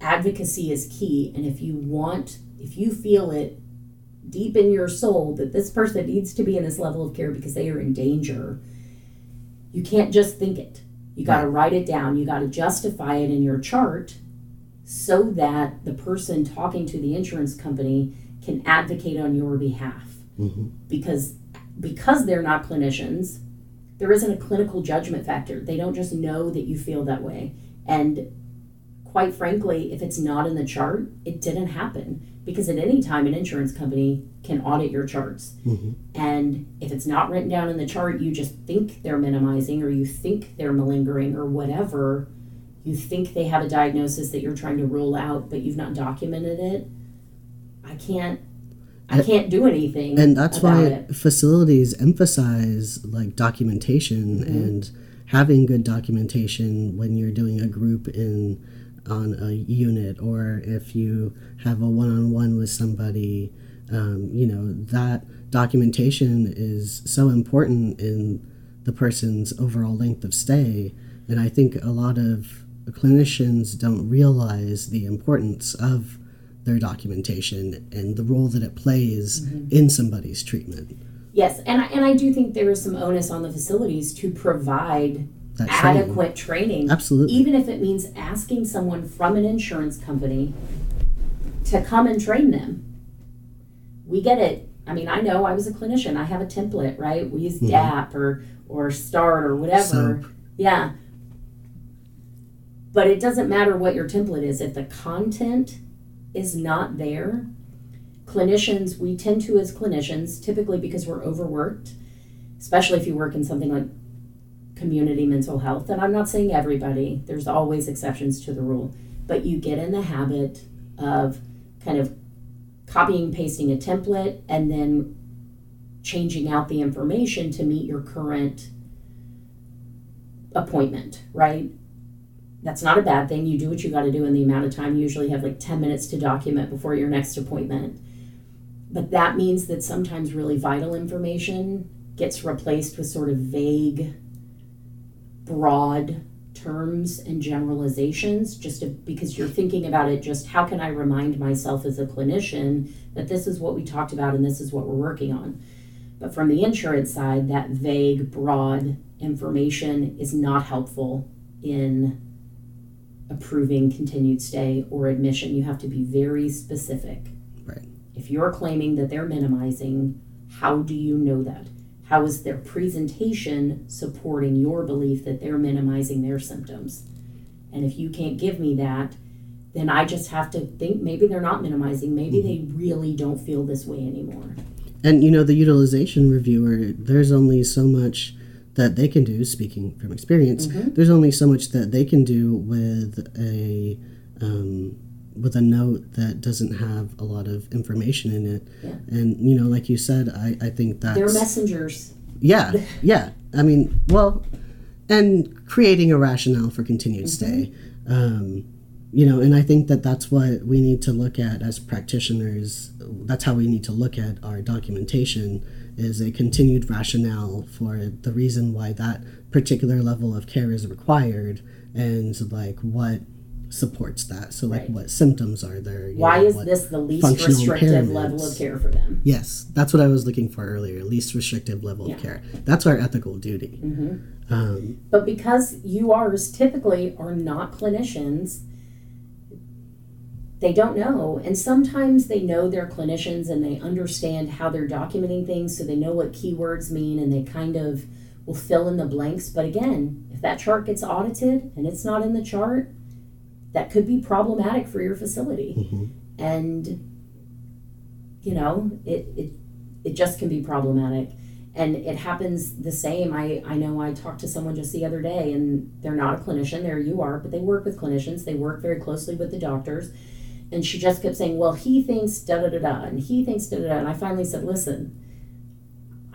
advocacy is key and if you want if you feel it deep in your soul that this person needs to be in this level of care because they are in danger. You can't just think it. You got to write it down. You got to justify it in your chart so that the person talking to the insurance company can advocate on your behalf. Mhm. because because they're not clinicians there isn't a clinical judgment factor. They don't just know that you feel that way. And quite frankly if it's not in the chart it didn't happen because at any time an insurance company can audit your charts Mhm. and if it's not written down in the chart you just think they're minimizing or you think they're malingering or whatever you think they have a diagnosis that you're trying to rule out but you've not documented it i can't i can't do anything and that's why it. facilities emphasize like documentation Mm-hmm. and having good documentation when you're doing a group in on a unit or if you have a one-on-one with somebody um, you know that documentation is so important in the person's overall length of stay and i think a lot of clinicians don't realize the importance of their documentation and the role that it plays Mm-hmm. in somebody's treatment. Yes, and I, and I do think there is some onus on the facilities to provide That training. adequate training, Absolutely. even if it means asking someone from an insurance company to come and train them. We get it. I mean, I know I was a clinician. I have a template, right? We use Mhm. DAP or or START or whatever. Soap. Yeah. But it doesn't matter what your template is if the content is not there. Clinicians, we tend to as clinicians, typically because we're overworked, especially if you work in something like community mental health, and I'm not saying everybody, there's always exceptions to the rule, but you get in the habit of kind of copying, pasting a template, and then changing out the information to meet your current appointment, right? That's not a bad thing. You do what you got to do in the amount of time. You usually have like 10 minutes to document before your next appointment. But that means that sometimes really vital information gets replaced with sort of vague, broad terms and generalizations just to, because you're thinking about it just how can I remind myself as a clinician that this is what we talked about and this is what we're working on. But from the insurance side, that vague, broad information is not helpful in approving continued stay or admission. You have to be very specific. Right. If you're claiming that they're minimizing, how do you know that? How is their presentation supporting your belief that they're minimizing their symptoms? And if you can't give me that, then I just have to think maybe they're not minimizing. Maybe they really don't feel this way anymore. And you know, the utilization reviewer, there's only so much that they can do. Speaking from experience, Mm-hmm. there's only so much that they can do with a um, with a note that doesn't have a lot of information in it. Yeah. And you know, like you said, I I think that They're messengers. yeah, yeah. I mean, well, and creating a rationale for continued stay. Um, you know, and I think that that's what we need to look at as practitioners. That's how we need to look at our documentation is a continued rationale for the reason why that particular level of care is required and like what supports that. So like Right. what symptoms are there? Why know, is this the least restrictive level of care for them? Yes, that's what I was looking for earlier. Least restrictive level Yeah. of care. That's our ethical duty. Mm-hmm. Um, But because URs typically are not clinicians, they don't know. And sometimes they know they're clinicians and they understand how they're documenting things, so they know what keywords mean and they kind of will fill in the blanks. But again, if that chart gets audited and it's not in the chart, that could be problematic for your facility. mhm. And you know, it, it it just can be problematic. And it happens the same. I i know i talked to someone just the other day and they're not a clinician. They're you are but they work with clinicians. They work very closely with the doctors. And she just kept saying well he thinks da da da da and he thinks da da da and i finally said listen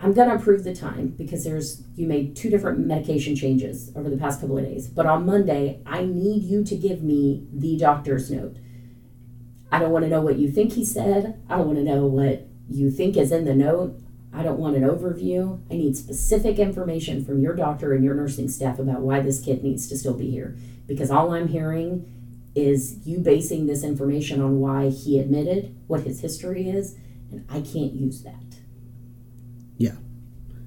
i'm going to approve the time because there's you made two different medication changes over the past couple of days but on monday i need you to give me the doctor's note i don't want to know what you think he said i don't want to know what you think is in the note I don't want an overview. I need specific information from your doctor and your nursing staff about why this kid needs to still be here. Because all I'm hearing is you basing this information on why he admitted, what his history is, and I can't use that.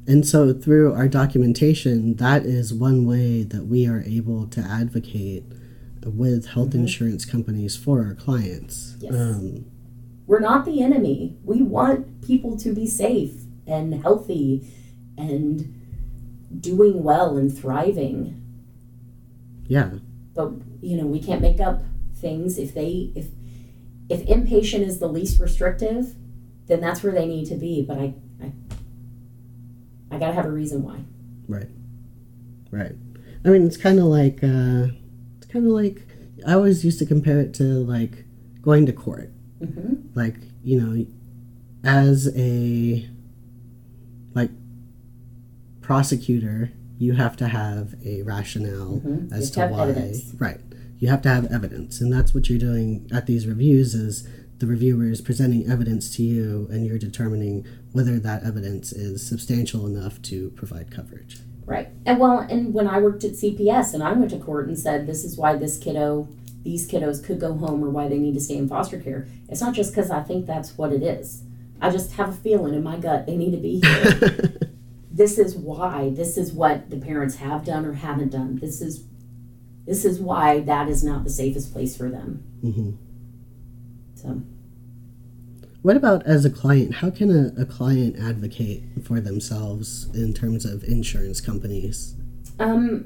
And so, through our documentation, that is one way that we are able to advocate with health insurance companies for our clients. Yes. Um, We're not the enemy. We want people to be safe and healthy and doing well and thriving. yeah, but you know we can't make up things if they if if inpatient is the least restrictive then that's where they need to be but i i, I gotta have a reason why right. Right. I mean, it's kind of like uh, it's kind of like I always used to compare it to like going to court. mm-hmm. like you know as a like prosecutor you have to have a rationale Mhm. as You to why evidence. right you have to have evidence and that's what you're doing at these reviews is the reviewer is presenting evidence to you and you're determining whether that evidence is substantial enough to provide coverage. Right. And well and when i worked at cps and i went to court and said this is why this kiddo these kiddos could go home or why they need to stay in foster care it's not just because i think that's what it is. I just have a feeling in my gut they need to be here. This is why this is what the parents have done or haven't done. This is this is why that is not the safest place for them. Hmm so what about as a client? How can a, a client advocate for themselves in terms of insurance companies? Um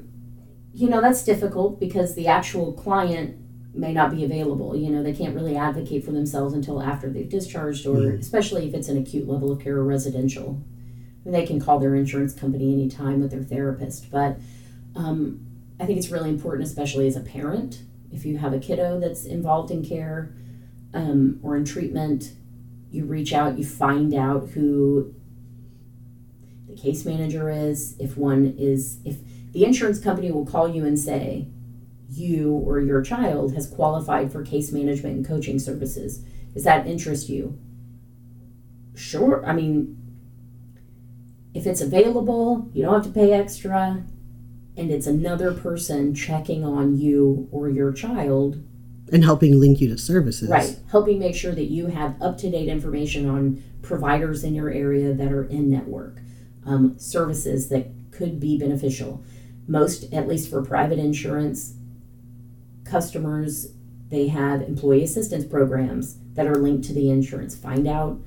you know that's difficult because the actual client may not be available. You know they can't really advocate for themselves until after they've discharged or Mhm. especially if it's an acute level of care or residential. They can call their insurance company anytime with their therapist but um, i think it's really important especially as a parent if you have a kiddo that's involved in care um, or in treatment you reach out you find out who the case manager is if one is if the insurance company will call you and say you or your child has qualified for case management and coaching services. Does that interest you? Sure i mean if it's available you don't have to pay extra and it's another person checking on you or your child and helping link you to services Right, helping make sure that you have up to date information on providers in your area that are in network, um, services that could be beneficial. Most, at least for private insurance customers, they have employee assistance programs that are linked to the insurance. Find out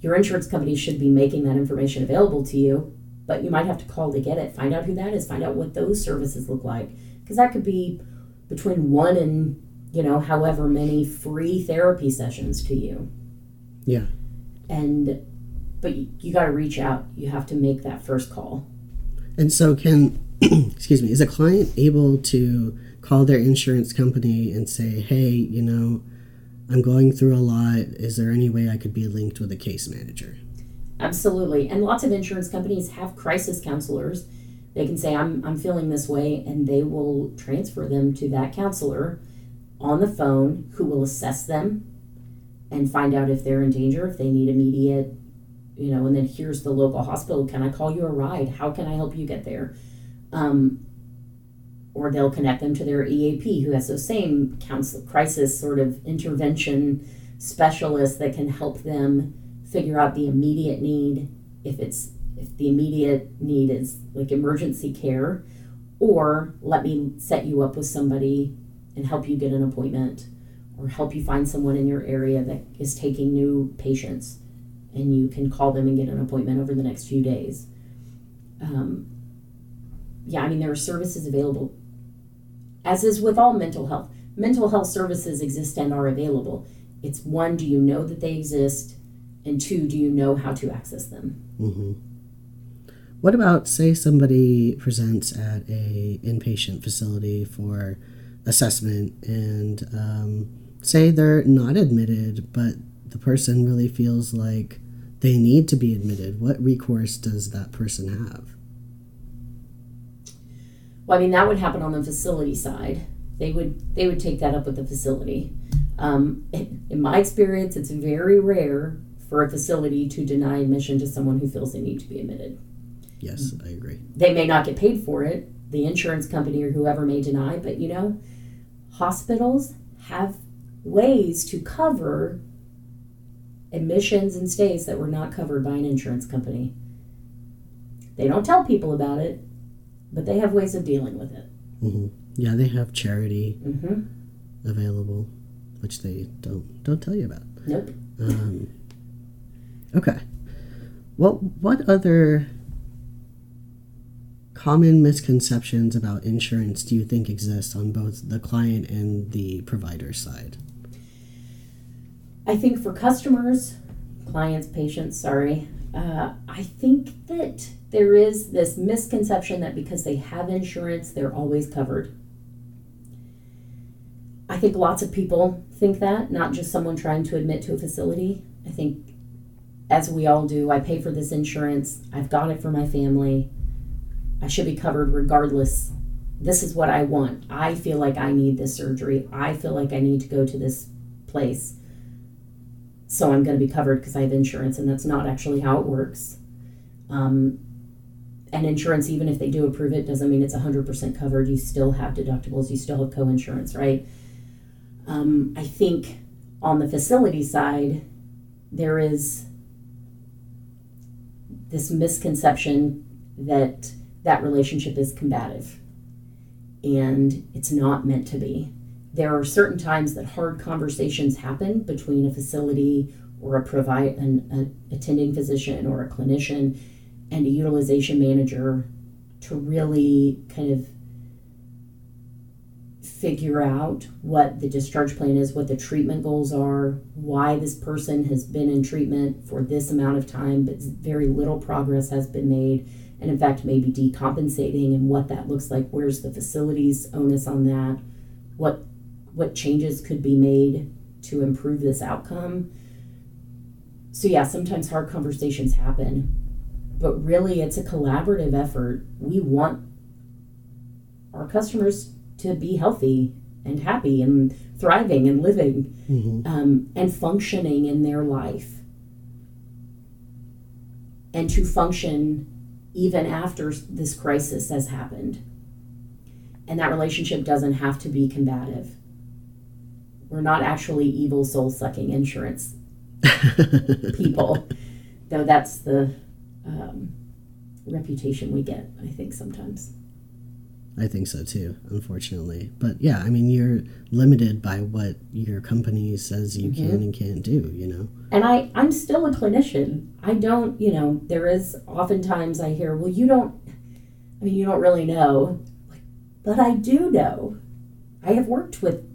your insurance company should be making that information available to you, but you might have to call to get it. Find out who that is, find out what those services look like, because that could be between one and you know, however many free therapy sessions to you. Yeah. And but you, you got to reach out. You have to make that first call. And so, can excuse me, is a client able to call their insurance company and say, "Hey, you know, I'm going through a lot. Is there any way I could be linked with a case manager?" Absolutely. And lots of insurance companies have crisis counselors. They can say, I'm, I'm feeling this way, and they will transfer them to that counselor on the phone who will assess them and find out if they're in danger, if they need immediate, you know, and then here's the local hospital. Can I call you a ride? How can I help you get there? Um, or they'll connect them to their EAP who has those same counsel, crisis sort of intervention specialist that can help them figure out the immediate need if it's if the immediate need is like emergency care or let me set you up with somebody and help you get an appointment or help you find someone in your area that is taking new patients and you can call them and get an appointment over the next few days. Um, yeah i mean there are services available as is with all mental health. Mental health services exist and are available. It's one do you know that they exist? And two do you know how to access them? Hmm What about, say, somebody presents at a inpatient facility for assessment, and um, say they're not admitted, but the person really feels like they need to be admitted. What recourse does that person have? well i mean that would happen on the facility side they would they would take that up with the facility um, in, in my experience it's very rare for a facility to deny admission to someone who feels they need to be admitted Yes, I agree. they may not get paid for it the insurance company or whoever may deny but you know hospitals have ways to cover admissions and stays that were not covered by an insurance company. They don't tell people about it but they have ways of dealing with it. Hmm Yeah, they have charity hmm available, which they don't don't tell you about. nope. Um, okay. Well, what other common misconceptions about insurance do you think exist on both the client and the provider side? I think for customers, clients, patients, sorry, uh, I think that there is this misconception that because they have insurance, they're always covered. I think lots of people think that, not just someone trying to admit to a facility. I think, as we all do, I pay for this insurance, I've got it for my family, I should be covered regardless. This is what I want. I feel like I need this surgery. I feel like I need to go to this place so I'm going to be covered because I have insurance, and that's not actually how it works. Um, and insurance, even if they do approve it, doesn't mean it's 100% covered. You still have deductibles, you still have co insurance, right? Um, I think on the facility side, there is this misconception that that relationship is combative, and it's not meant to be. There are certain times that hard conversations happen between a facility or a provide an a attending physician or a clinician and a utilization manager to really kind of figure out what the discharge plan is, what the treatment goals are, why this person has been in treatment for this amount of time, but very little progress has been made, and in fact, maybe decompensating and what that looks like. Where's the facility's onus on that? What what changes could be made to improve this outcome. So, yeah, sometimes hard conversations happen, but really it's a collaborative effort. We want our customers to be healthy and happy and thriving and living Mm-hmm. um, and functioning in their life. And to function even after this crisis has happened. And that relationship doesn't have to be combative. We're not actually evil soul sucking insurance people, though that's the um, reputation we get, I think, sometimes. I think so too, unfortunately. But yeah, I mean, you're limited by what your company says you can and can't do, you know? And I, I'm still a clinician. I don't, you know, there is oftentimes I hear, well, you don't, I mean, you don't really know. But I do know. I have worked with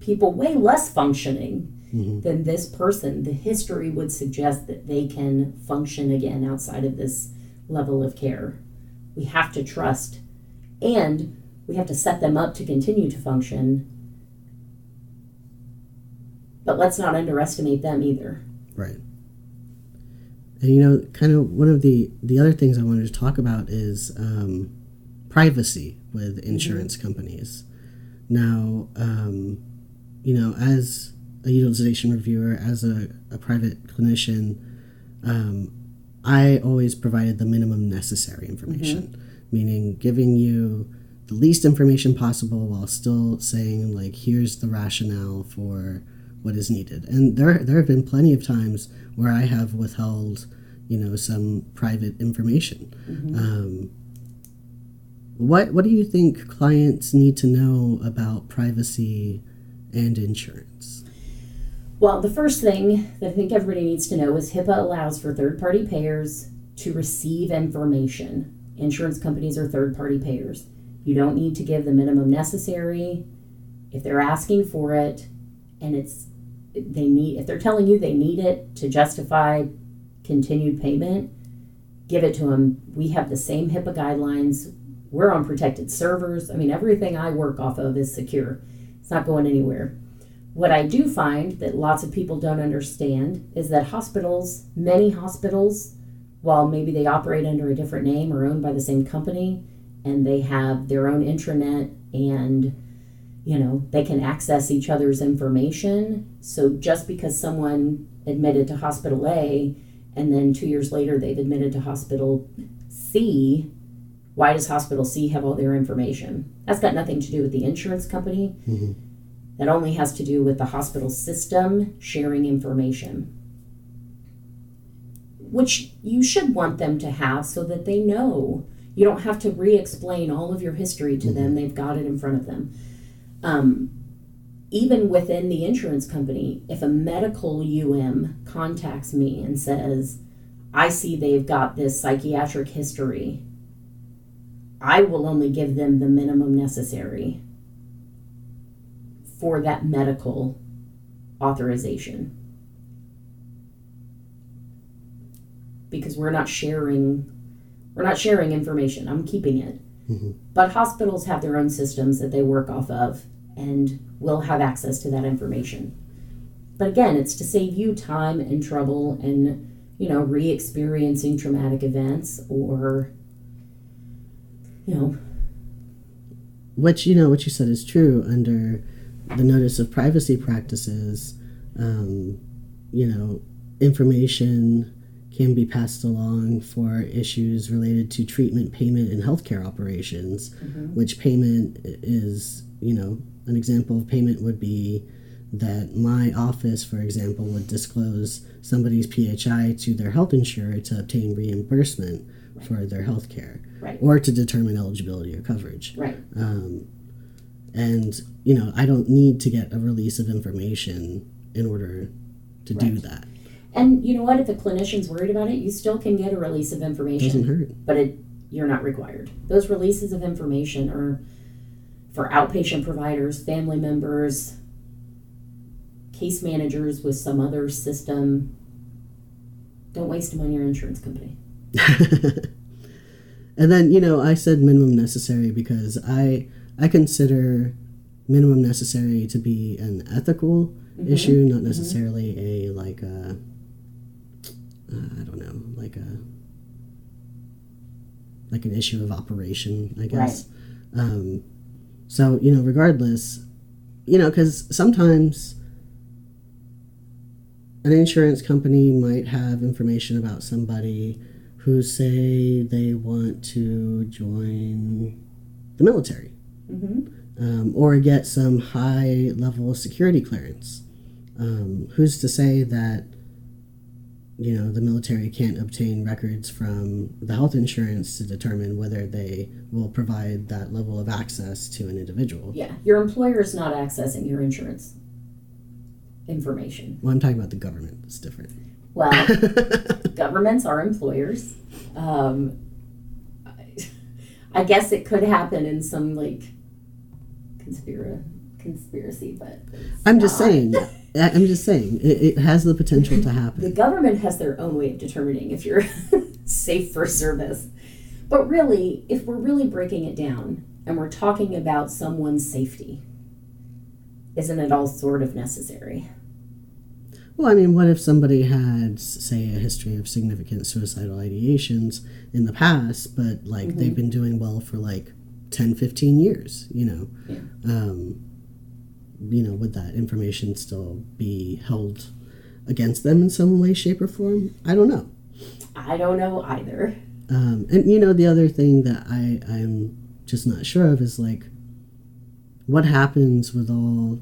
people way less functioning Mhm. then this person, the history would suggest that they can function again outside of this level of care. We have to trust and we have to set them up to continue to function. But let's not underestimate them either. Right. And you know, kind of one of the the other things I wanted to talk about is um, privacy with insurance companies. Now, um, you know, as a utilization reviewer, as a, a private clinician, um, I always provided the minimum necessary information, meaning giving you the least information possible while still saying like, here's the rationale for what is needed. And there there have been plenty of times where I have withheld, you know, some private information. Um, what what do you think clients need to know about privacy and insurance? Well, the first thing that I think everybody needs to know is HIPAA allows for third party payers to receive information. Insurance companies are third party payers. You don't need to give the minimum necessary. If they're asking for it and it's they need if they're telling you they need it to justify continued payment, give it to them. We have the same HIPAA guidelines. We're on protected servers. I mean, everything I work off of is secure. It's not going anywhere. What I do find that lots of people don't understand is that hospitals, many hospitals, while maybe they operate under a different name or owned by the same company, and they have their own intranet and you know they can access each other's information. So just because someone admitted to hospital a and then two years later they've admitted to hospital c why does hospital c have all their information? That's got nothing to do with the insurance company. Mm-hmm. That only has to do with the hospital system sharing information which you should want them to have so that they know. You don't have to re-explain all of your history to them. They've got it in front of them. Um, even within the insurance company if a medical um contacts me and says i see they've got this psychiatric history i will only give them the minimum necessary for that medical authorization because we're not sharing we're not sharing information. I'm keeping it. But hospitals have their own systems that they work off of and will have access to that information. But again it's to save you time and trouble and you know re-experiencing traumatic events or you know. What you know, what you said is true under the notice of privacy practices. Um, you know, information can be passed along for issues related to treatment, payment, and healthcare operations. Which payment is, you know, an example of payment would be that my office, for example, would disclose somebody's PHI to their health insurer to obtain reimbursement for their health care Right. or to determine eligibility or coverage. right Um, and, you know, I don't need to get a release of information in order to do that. And you know what if a clinician's worried about it you still can get a release of information doesn't hurt. but it you're not required. Those releases of information are for outpatient providers, family members, case managers with some other system. Don't waste them on your insurance company. and then, you know, I said minimum necessary because I I consider minimum necessary to be an ethical Mm-hmm. issue, not necessarily a like a uh, I don't know, like a like an issue of operation, I guess. Um, so you know, regardless, you know, because sometimes an insurance company might have information about somebody who say they want to join the military Mm-hmm. um, or get some high level security clearance. Um, who's to say that you know the military can't obtain records from the health insurance to determine whether they will provide that level of access to an individual? Yeah, your employer is not accessing your insurance information. Well, I'm talking about the government. It's different. Well, governments are employers. Um, I, I guess it could happen in some like conspira- conspiracy, but I'm just saying. I- I'm just saying it, it has the potential to happen. The government has their own way of determining if you're safe for service. But really, if we're really breaking it down and we're talking about someone's safety, isn't it all sort of necessary? Well, I mean, what if somebody had, say, a history of significant suicidal ideations in the past, but like Mm-hmm. they've been doing well for like 10, 15 years, you know? Yeah. Um, you know, would that information still be held against them in some way, shape, or form? I don't know. I don't know either. Um, and you know, the other thing that I I'm just not sure of is like, what happens with all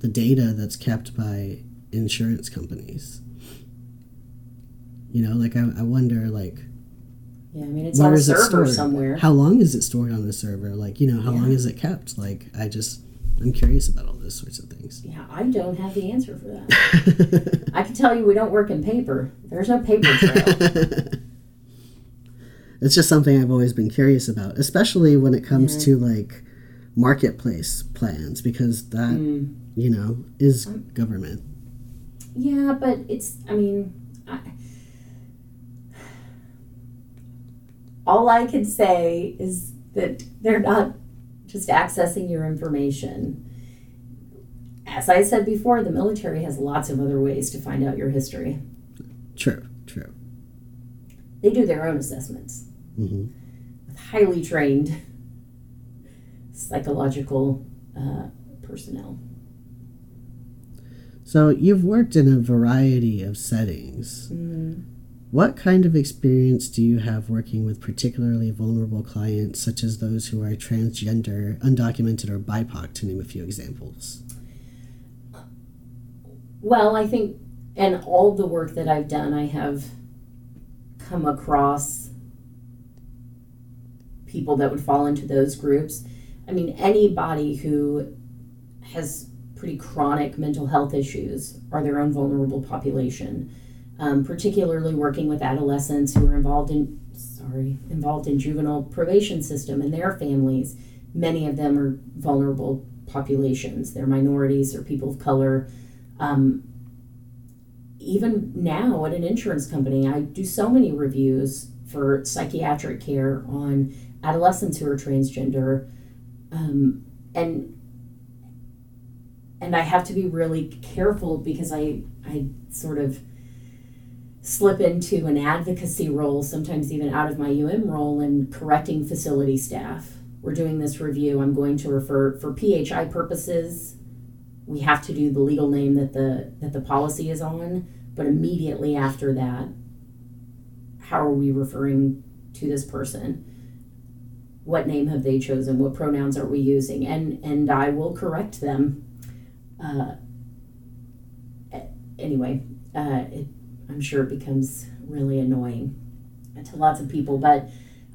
the data that's kept by insurance companies? You know, like I, I wonder like Yeah, I mean, it's on a is it server stored? somewhere. How long is it stored on the server? Like, you know, how long is it kept? Like, I just I'm curious about all those sorts of things. yeah, I don't have the answer for that. I can tell you we don't work in paper. There's no paper trail. it's just something I've always been curious about, especially when it comes to like marketplace plans, because that Mm. you know is government. Yeah, but it's, I mean, I, all I can say is that they're not just accessing your information. As I said before, the military has lots of other ways to find out your history. True, true. They do their own assessments hmm with highly trained psychological uh, personnel. So you've worked in a variety of settings. Mm. What kind of experience do you have working with particularly vulnerable clients, such as those who are transgender, undocumented, or BIPOC, to name a few examples? Well, I think, and all the work that I've done, I have come across people that would fall into those groups. I mean, anybody who has pretty chronic mental health issues are their own vulnerable population. Um, particularly working with adolescents who are involved in sorry involved in juvenile probation system and their families. Many of them are vulnerable populations. They're minorities or people of color. Um, even now at an insurance company, I do so many reviews for psychiatric care on adolescents who are transgender, um, and and I have to be really careful because I I sort of slip into an advocacy role, sometimes even out of my UM role, and correcting facility staff. We're doing this review. I'm going to refer for PHI purposes. We have to do the legal name that the that the policy is on, but immediately after that, how are we referring to this person? What name have they chosen? What pronouns are we using? And and I will correct them. Uh, anyway, uh, I'm sure it becomes really annoying to lots of people. But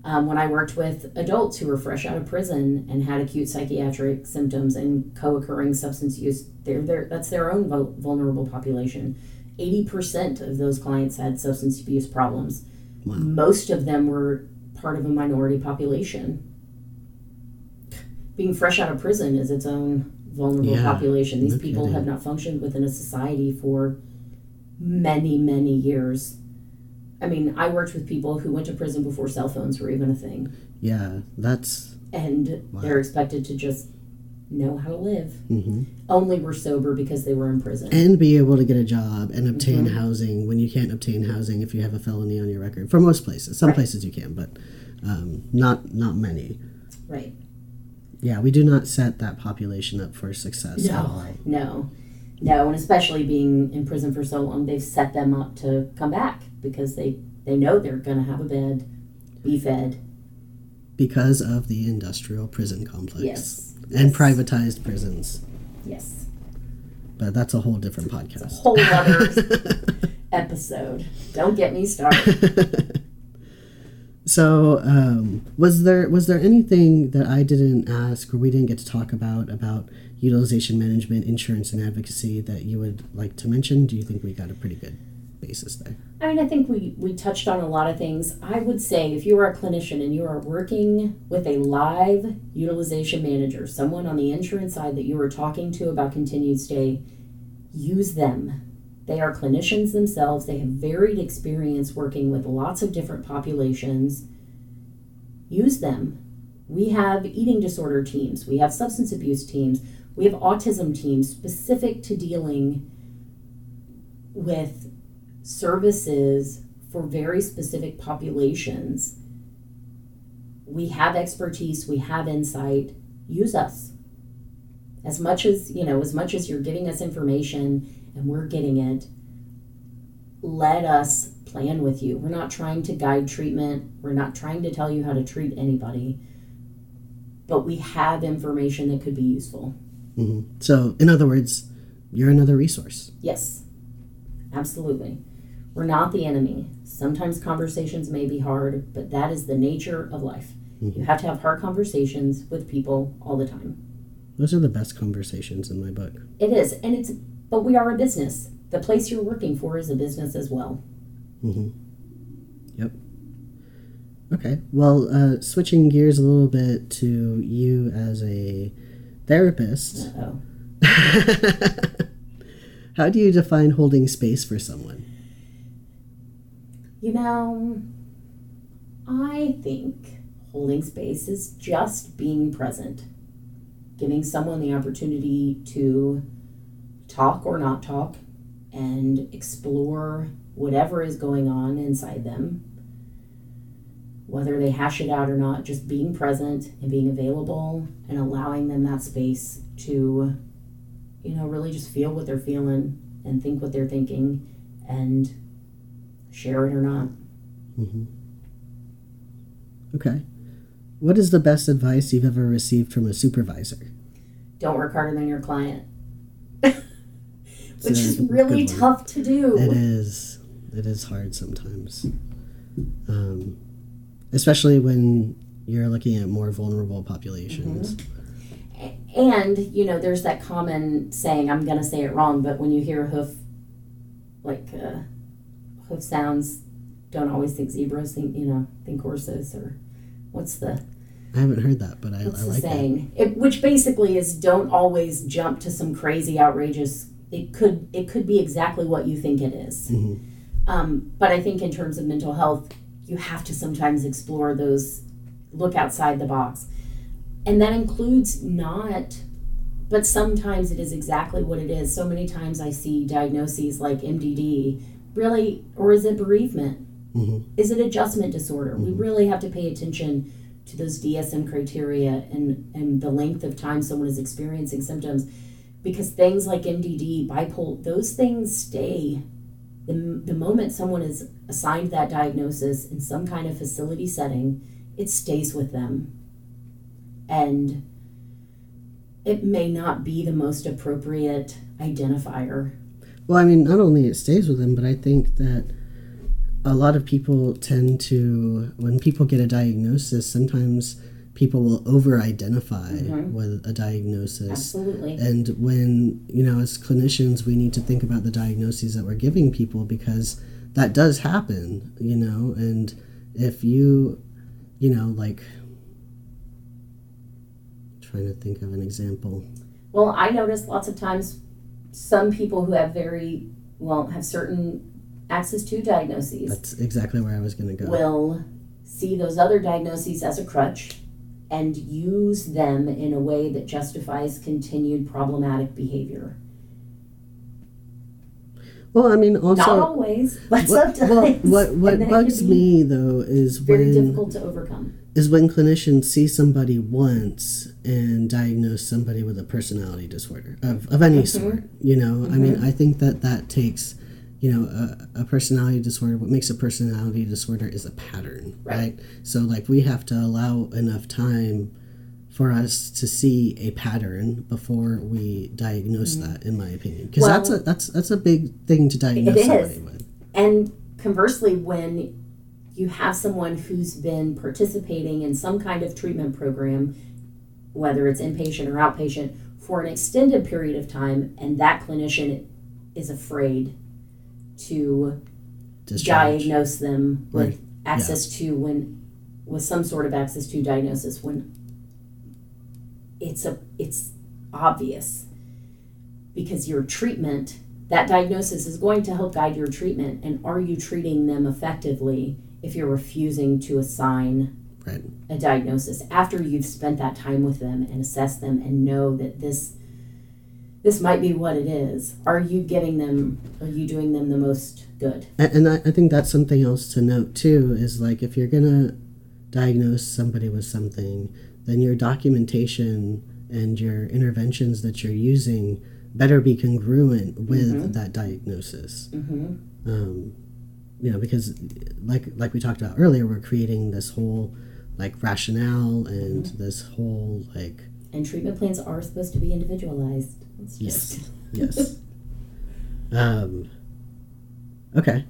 um, when I worked with adults who were fresh out of prison and had acute psychiatric symptoms and co-occurring substance use, they're, they're, that's their own vulnerable population. 80% of those clients had substance abuse problems. Wow. Most of them were part of a minority population. Being fresh out of prison is its own vulnerable Yeah, population. These people have not functioned within a society for many, many years. I mean, I worked with people who went to prison before cell phones were even a thing, Yeah, that's. and Wow. they're expected to just know how to live. hmm Only were sober because they were in prison. And be able to get a job and obtain Mm-hmm. housing when you can't obtain housing if you have a felony on your record. For most places, some Right. places you can, but um, not not many. right. Yeah, we do not set that population up for success at all. No, no, and especially being in prison for so long, they've set them up to come back because they they know they're going to have a bed, be fed. because of the industrial prison complex Yes, and yes. privatized prisons. Yes, But that's a whole different podcast. a whole other episode. Don't get me started. so, um, was there was there anything that I didn't ask or we didn't get to talk about about utilization management, insurance, and advocacy that you would like to mention? Do you think we got a pretty good? basis there? I mean, I think we, we touched on a lot of things. I would say if you are a clinician and you are working with a live utilization manager, someone on the insurance side that you are talking to about continued stay, use them. They are clinicians themselves, they have varied experience working with lots of different populations. Use them. We have eating disorder teams, we have substance abuse teams, we have autism teams specific to dealing with services for very specific populations. We have expertise, we have insight. Use us. As much as, you know, as much as you're giving us information and we're getting it, let us plan with you. We're not trying to guide treatment, we're not trying to tell you how to treat anybody, but we have information that could be useful. Hmm So, in other words, you're another resource. Yes, absolutely. We're not the enemy. Sometimes conversations may be hard, but that is the nature of life. You have to have hard conversations with people all the time. Those are the best conversations in my book. It is, and it's, but we are a business. The place you're working for is a business as well. Mm-hmm. Yep. Okay. Well, uh, switching gears a little bit to you as a therapist, how do you define holding space for someone? you know, I think holding space is just being present, giving someone the opportunity to talk or not talk and explore whatever is going on inside them. Whether they hash it out or not, just being present and being available and allowing them that space to, you know, really just feel what they're feeling and think what they're thinking and share it or not. hmm Okay. What is the best advice you've ever received from a supervisor? Don't work harder than your client. Which is really tough to do. It is. It is hard sometimes. Um, especially when you're looking at more vulnerable populations. And, you know, there's that common saying, I'm going to say it wrong, but when you hear hoof, like, uh, hoof sounds, don't always think zebras, think, you know, think horses, or what's the, I haven't heard that, but I, what's I like that. saying? It, which basically is don't always jump to some crazy, outrageous, it could, it could be exactly what you think it is. Mhm. Um, but I think in terms of mental health, you have to sometimes explore those, look outside the box. And that includes not, but sometimes it is exactly what it is. So many times I see diagnoses like MDD, really, or is it bereavement? Mhm. Is it adjustment disorder? We really have to pay attention to those DSM criteria and, and the length of time someone is experiencing symptoms because things like MDD, bipolar, those things stay. The, the moment someone is assigned that diagnosis in some kind of facility setting, it stays with them. And it may not be the most appropriate identifier. Well, I mean, not only it stays with them, but I think that a lot of people tend to, when people get a diagnosis, sometimes people will over identify Mhm. with a diagnosis. Absolutely. And when, you know, as clinicians, we need to think about the diagnoses that we're giving people because that does happen, you know. And if you, you know, like, trying to think of an example. Well, I notice lots of times some people who have very, well, have certain Axis II diagnoses That's exactly where I was going to go. will see those other diagnoses as a crutch and use them in a way that justifies continued problematic behavior. Well, I mean, also Not always, but what, sometimes. well, what, what bugs me though is Very when difficult to overcome. is when clinicians see somebody once and diagnose somebody with a personality disorder of, of any Mhm. sort you know i mean i think that that takes you know a, a personality disorder what makes a personality disorder is a pattern Right. right so like we have to allow enough time for us to see a pattern before we diagnose that in my opinion because that's a Mm-hmm. That's that's a big thing to diagnose somebody with And conversely, when you have someone who's been participating in some kind of treatment program, whether it's inpatient or outpatient, for an extended period of time, and that clinician is afraid to Discharge. diagnose them with Right. Axis II when with some sort of Axis II diagnosis when it's a it's obvious because your treatment that diagnosis is going to help guide your treatment and are you treating them effectively if you're refusing to assign Right. a diagnosis after you've spent that time with them and assess them and know that this this might be what it is are you giving them are you doing them the most good And, and I, I think that's something else to note too is like if you're gonna diagnose somebody with something, then your documentation and your interventions that you're using better be congruent with Mhm. that diagnosis. mm-hmm. Um, you know, because like like we talked about earlier, we're creating this whole like rationale and Mm-hmm. this whole like And treatment plans are supposed to be individualized. It's Yes. just yes. um, okay.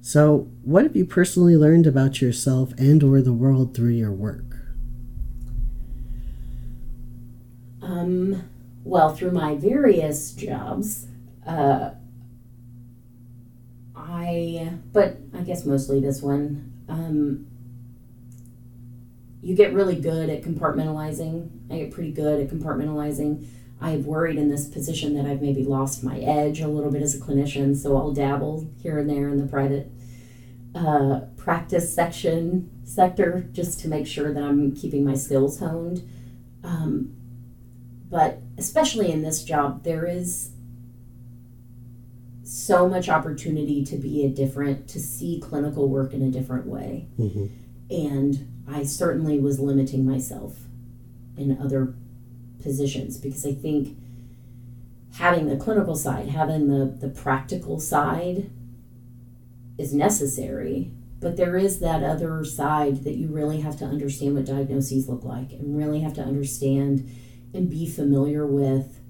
So, what have you personally learned about yourself and or the world through your work? um, well, through my various jobs, uh, I, but I guess mostly this one, um, you get really good at compartmentalizing. I get pretty good at compartmentalizing. I've worried in this position that I've maybe lost my edge a little bit as a clinician, so I'll dabble here and there in the private uh, practice section sector just to make sure that I'm keeping my skills honed. Um, but especially in this job, there is so much opportunity to be a different, to see clinical work in a different way. Mm-hmm. And I certainly was limiting myself in other positions because I think having the clinical side, having the, the practical side is necessary. But there is that other side that you really have to understand what diagnoses look like and really have to understand and be familiar with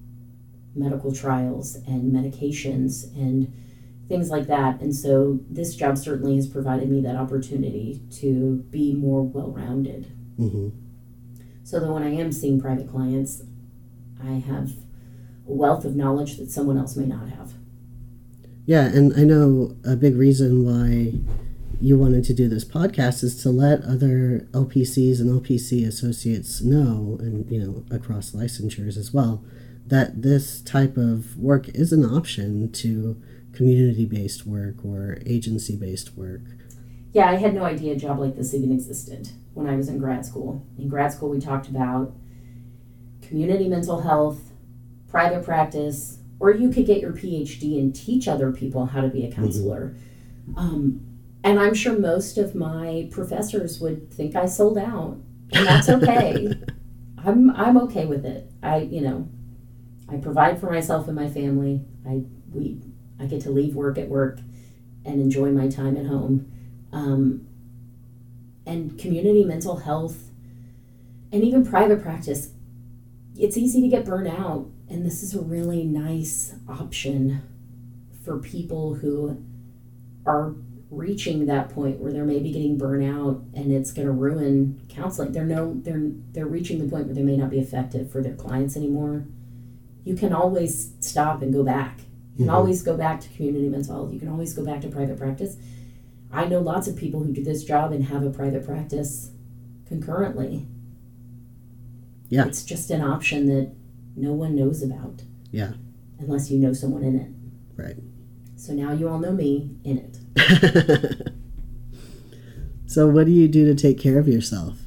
medical trials and medications and things like that. And so this job certainly has provided me that opportunity to be more well rounded. Mm-hmm. So that when I am seeing private clients, I have a wealth of knowledge that someone else may not have. Yeah, and I know a big reason why you wanted to do this podcast is to let other LPCs and LPC associates know, and you know, across licensures as well, that this type of work is an option to community based work or agency based work. Yeah, I had no idea a job like this even existed when I was in grad school. In grad school, we talked about community mental health, private practice, or you could get your PhD and teach other people how to be a counselor. Um, and I'm sure most of my professors would think I sold out, and that's okay. I'm I'm okay with it. I you know, I provide for myself and my family. I we I get to leave work at work and enjoy my time at home. Um, and community mental health and even private practice, it's easy to get burnt out. And this is a really nice option for people who are reaching that point where they're maybe getting burnt out and it's going to ruin counseling. They're no they're they're reaching the point where they may not be effective for their clients anymore. You can always stop and go back. You can Mhm. always go back to community mental health. You can always go back to private practice. I know lots of people who do this job and have a private practice concurrently. Yeah. It's just an option that no one knows about. Yeah. Unless you know someone in it. Right. So now you all know me in it. so, what do you do to take care of yourself?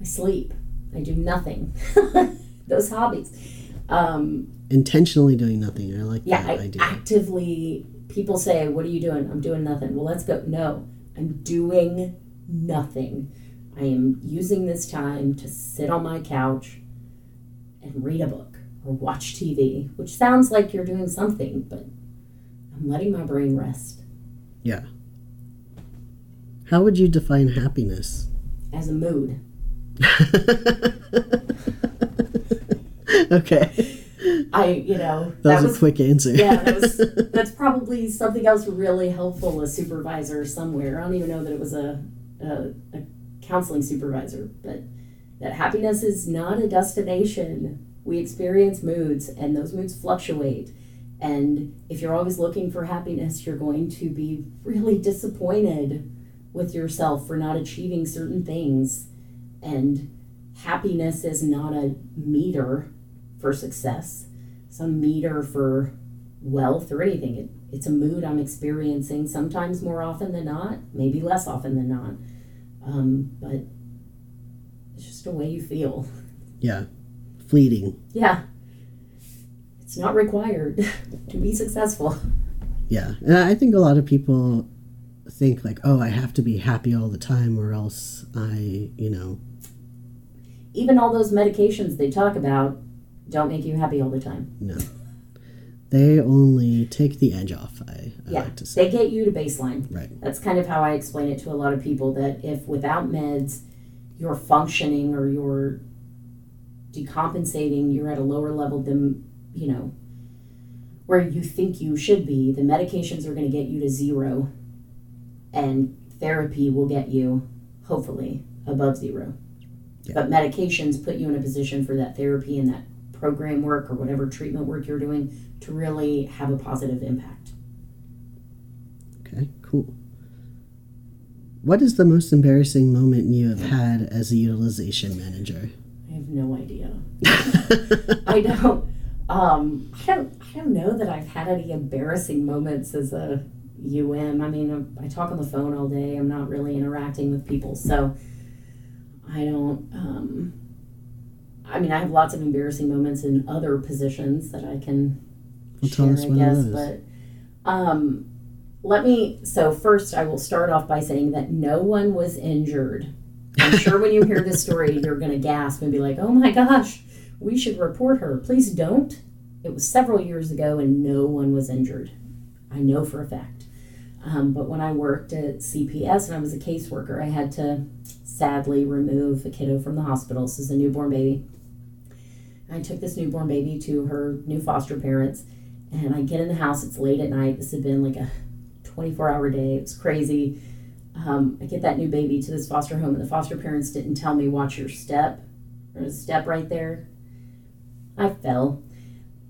I sleep. I do nothing. Those hobbies. Um, Intentionally doing nothing. I like yeah, that I idea. actively. People say, "What are you doing?" I'm doing nothing. Well, let's go. No, I'm doing nothing. I am using this time to sit on my couch and read a book or watch TV, which sounds like you're doing something, but I'm letting my brain rest yeah. How would you define happiness? as a mood. okay. I, you know, That, was, a quick answer. yeah, that was, that's probably something else really helpful. A supervisor somewhere. I don't even know that it was a, a, a counseling supervisor, but that happiness is not a destination. We experience moods, and those moods fluctuate. And if you're always looking for happiness, you're going to be really disappointed with yourself for not achieving certain things. And happiness is not a meter for success, some meter for wealth or anything. It, it's a mood I'm experiencing, sometimes more often than not, maybe less often than not. Um, but it's just a way you feel. Yeah. Fleeting. Yeah. It's not required to be successful. Yeah. And I think a lot of people think like, oh, I have to be happy all the time or else I, you know, Even all those medications they talk about don't make you happy all the time. no. They only take the edge off, I, I Yeah. like to say. They get you to baseline. Right. That's kind of how I explain it to a lot of people that if without meds you're functioning or you're decompensating, you're at a lower level than, you know, where you think you should be, the medications are going to get you to zero and therapy will get you hopefully above zero. Yeah. But medications put you in a position for that therapy and that program work or whatever treatment work you're doing to really have a positive impact. Okay, cool. What is the most embarrassing moment you have had as a utilization manager? I have no idea. I don't. Um, I don't. I don't know that I've had any embarrassing moments as a UM. I mean, I talk on the phone all day. I'm not really interacting with people, so I don't. Um, I mean, I have lots of embarrassing moments in other positions that I can Well, tell share, I guess. But um, let me. So first, I will start off by saying that no one was injured. I'm sure when you hear this story, you're going to gasp and be like, "Oh my gosh, we should report her." Please don't. It was several years ago, and no one was injured. I know for a fact. Um, but when I worked at CPS and I was a caseworker, I had to sadly remove a kiddo from the hospital. This is a newborn baby. I took this newborn baby to her new foster parents, and I get in the house. It's late at night. This had been like a 24 hour day. It was crazy. Um, I get that new baby to this foster home, and the foster parents didn't tell me, watch your step. There's a step right there. I fell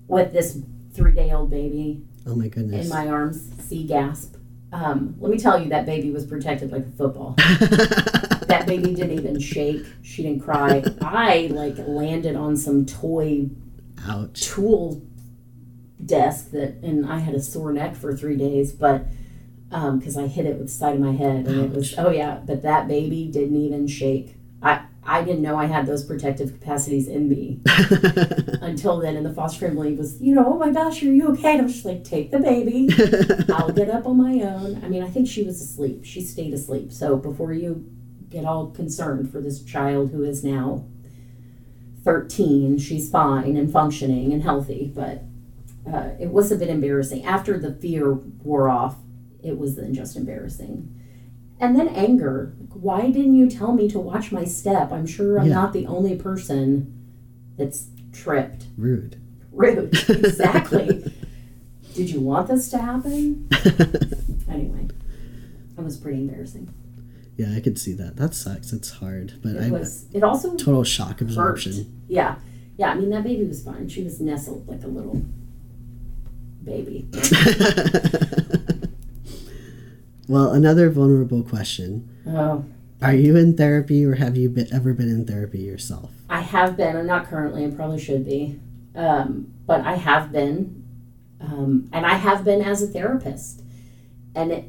with this three day old baby Oh my goodness. in my arms. See, gasp. Um, let me tell you, that baby was protected like a football. that baby didn't even shake. She didn't cry. I like landed on some toy Ouch. tool desk that, and I had a sore neck for three days, but um, because I hit it with the side of my head, and it was oh yeah, but that baby didn't even shake. I I didn't know I had those protective capacities in me until then. And the foster family was, you know, oh my gosh, are you okay? And I was just like, take the baby. I'll get up on my own. I mean, I think she was asleep. She stayed asleep. So before you get all concerned for this child who is now 13, she's fine and functioning and healthy. But uh, it was a bit embarrassing. After the fear wore off, it was then just embarrassing. And then anger. Like, Why didn't you tell me to watch my step? I'm sure I'm Yeah. not the only person that's tripped. Rude. Rude. Exactly. Did you want this to happen? Anyway, it was pretty embarrassing. Yeah, I could see that. That sucks. It's hard, but I It was. It also total shock hurt. absorption. Yeah, yeah. I mean, that baby was fine. She was nestled like a little baby. well, another vulnerable question: Oh, Are you in therapy, or have you been, ever been in therapy yourself? I have been. I'm not currently. I probably should be. Um, but I have been, um, and I have been as a therapist. And it,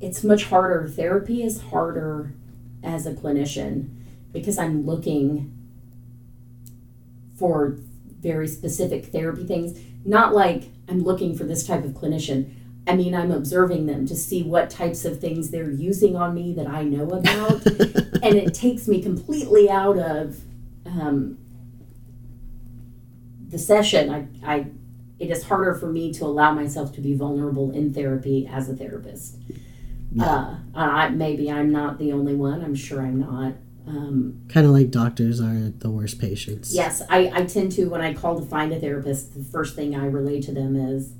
it's much harder. Therapy is harder as a clinician because I'm looking for very specific therapy things. Not like I'm looking for this type of clinician. I mean, I'm observing them to see what types of things they're using on me that I know about. and it takes me completely out of um, the session. I, I, it is harder for me to allow myself to be vulnerable in therapy as a therapist. Uh, I, maybe I'm not the only one. I'm sure I'm not. Um, kind of like doctors are the worst patients. yes, I, I tend to, when I call to find a therapist, the first thing I relay to them is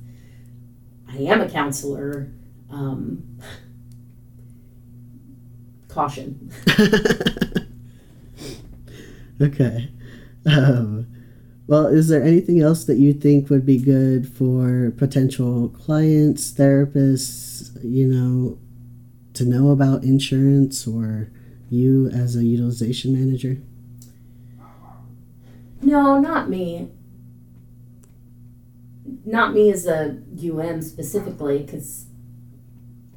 I am a counselor. Um, caution. okay. Um, Well, is there anything else that you think would be good for potential clients, therapists, you know, to know about insurance or you as a utilization manager? No, not me. Not me as a UM specifically, because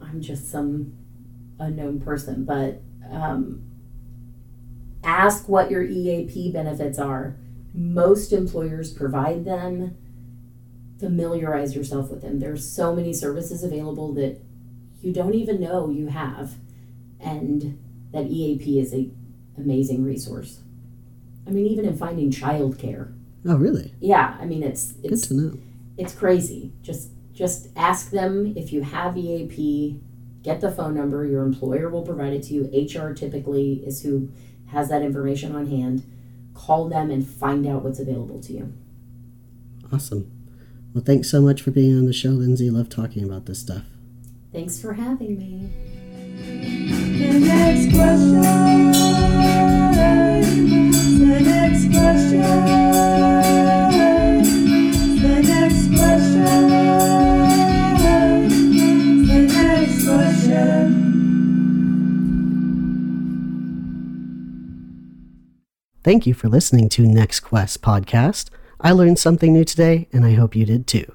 I'm just some unknown person. But um, ask what your EAP benefits are. Most employers provide them. Familiarize yourself with them. There's so many services available that you don't even know you have, and that EAP is a amazing resource. I mean, even in finding childcare. Oh, really? Yeah, I mean it's Good it's to know. it's crazy. Just just ask them if you have EAP. Get the phone number. Your employer will provide it to you. HR typically is who has that information on hand. Call them and find out what's available to you. Awesome. Well, thanks so much for being on the show, Lindsay. Love talking about this stuff. Thanks for having me. Thank you for listening to Next Quest podcast. I learned something new today, and I hope you did too.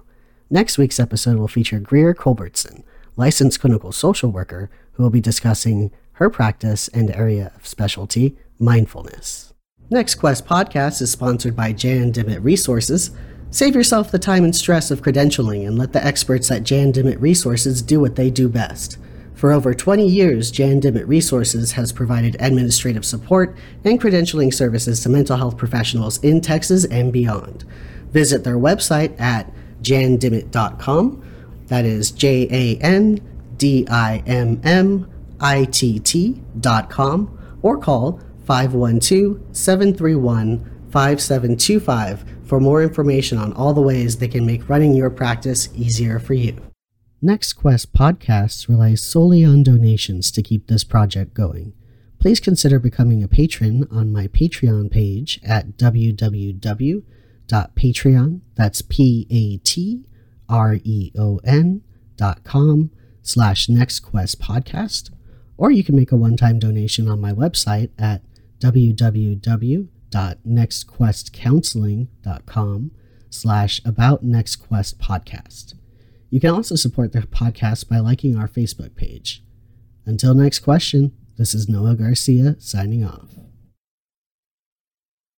Next week's episode will feature Greer Colbertson, licensed clinical social worker, who will be discussing her practice and area of specialty, mindfulness. Next Quest podcast is sponsored by Jan Dimmitt Resources. Save yourself the time and stress of credentialing and let the experts at Jan Dimmitt Resources do what they do best. For over 20 years, Jan Dimmitt Resources has provided administrative support and credentialing services to mental health professionals in Texas and beyond. Visit their website at jandimmitt.com. That is J A N D I M M I T T.com or call 512 731 5725 for more information on all the ways they can make running your practice easier for you. Next Quest podcasts rely solely on donations to keep this project going. Please consider becoming a patron on my Patreon page at www.patreon, that's P-A-T-R-E-O-N dot com slash Next Quest podcast, or you can make a one-time donation on my website at www.nextquestcounseling.com slash about Next Quest podcast. You can also support the podcast by liking our Facebook page. Until next question, this is Noah Garcia signing off.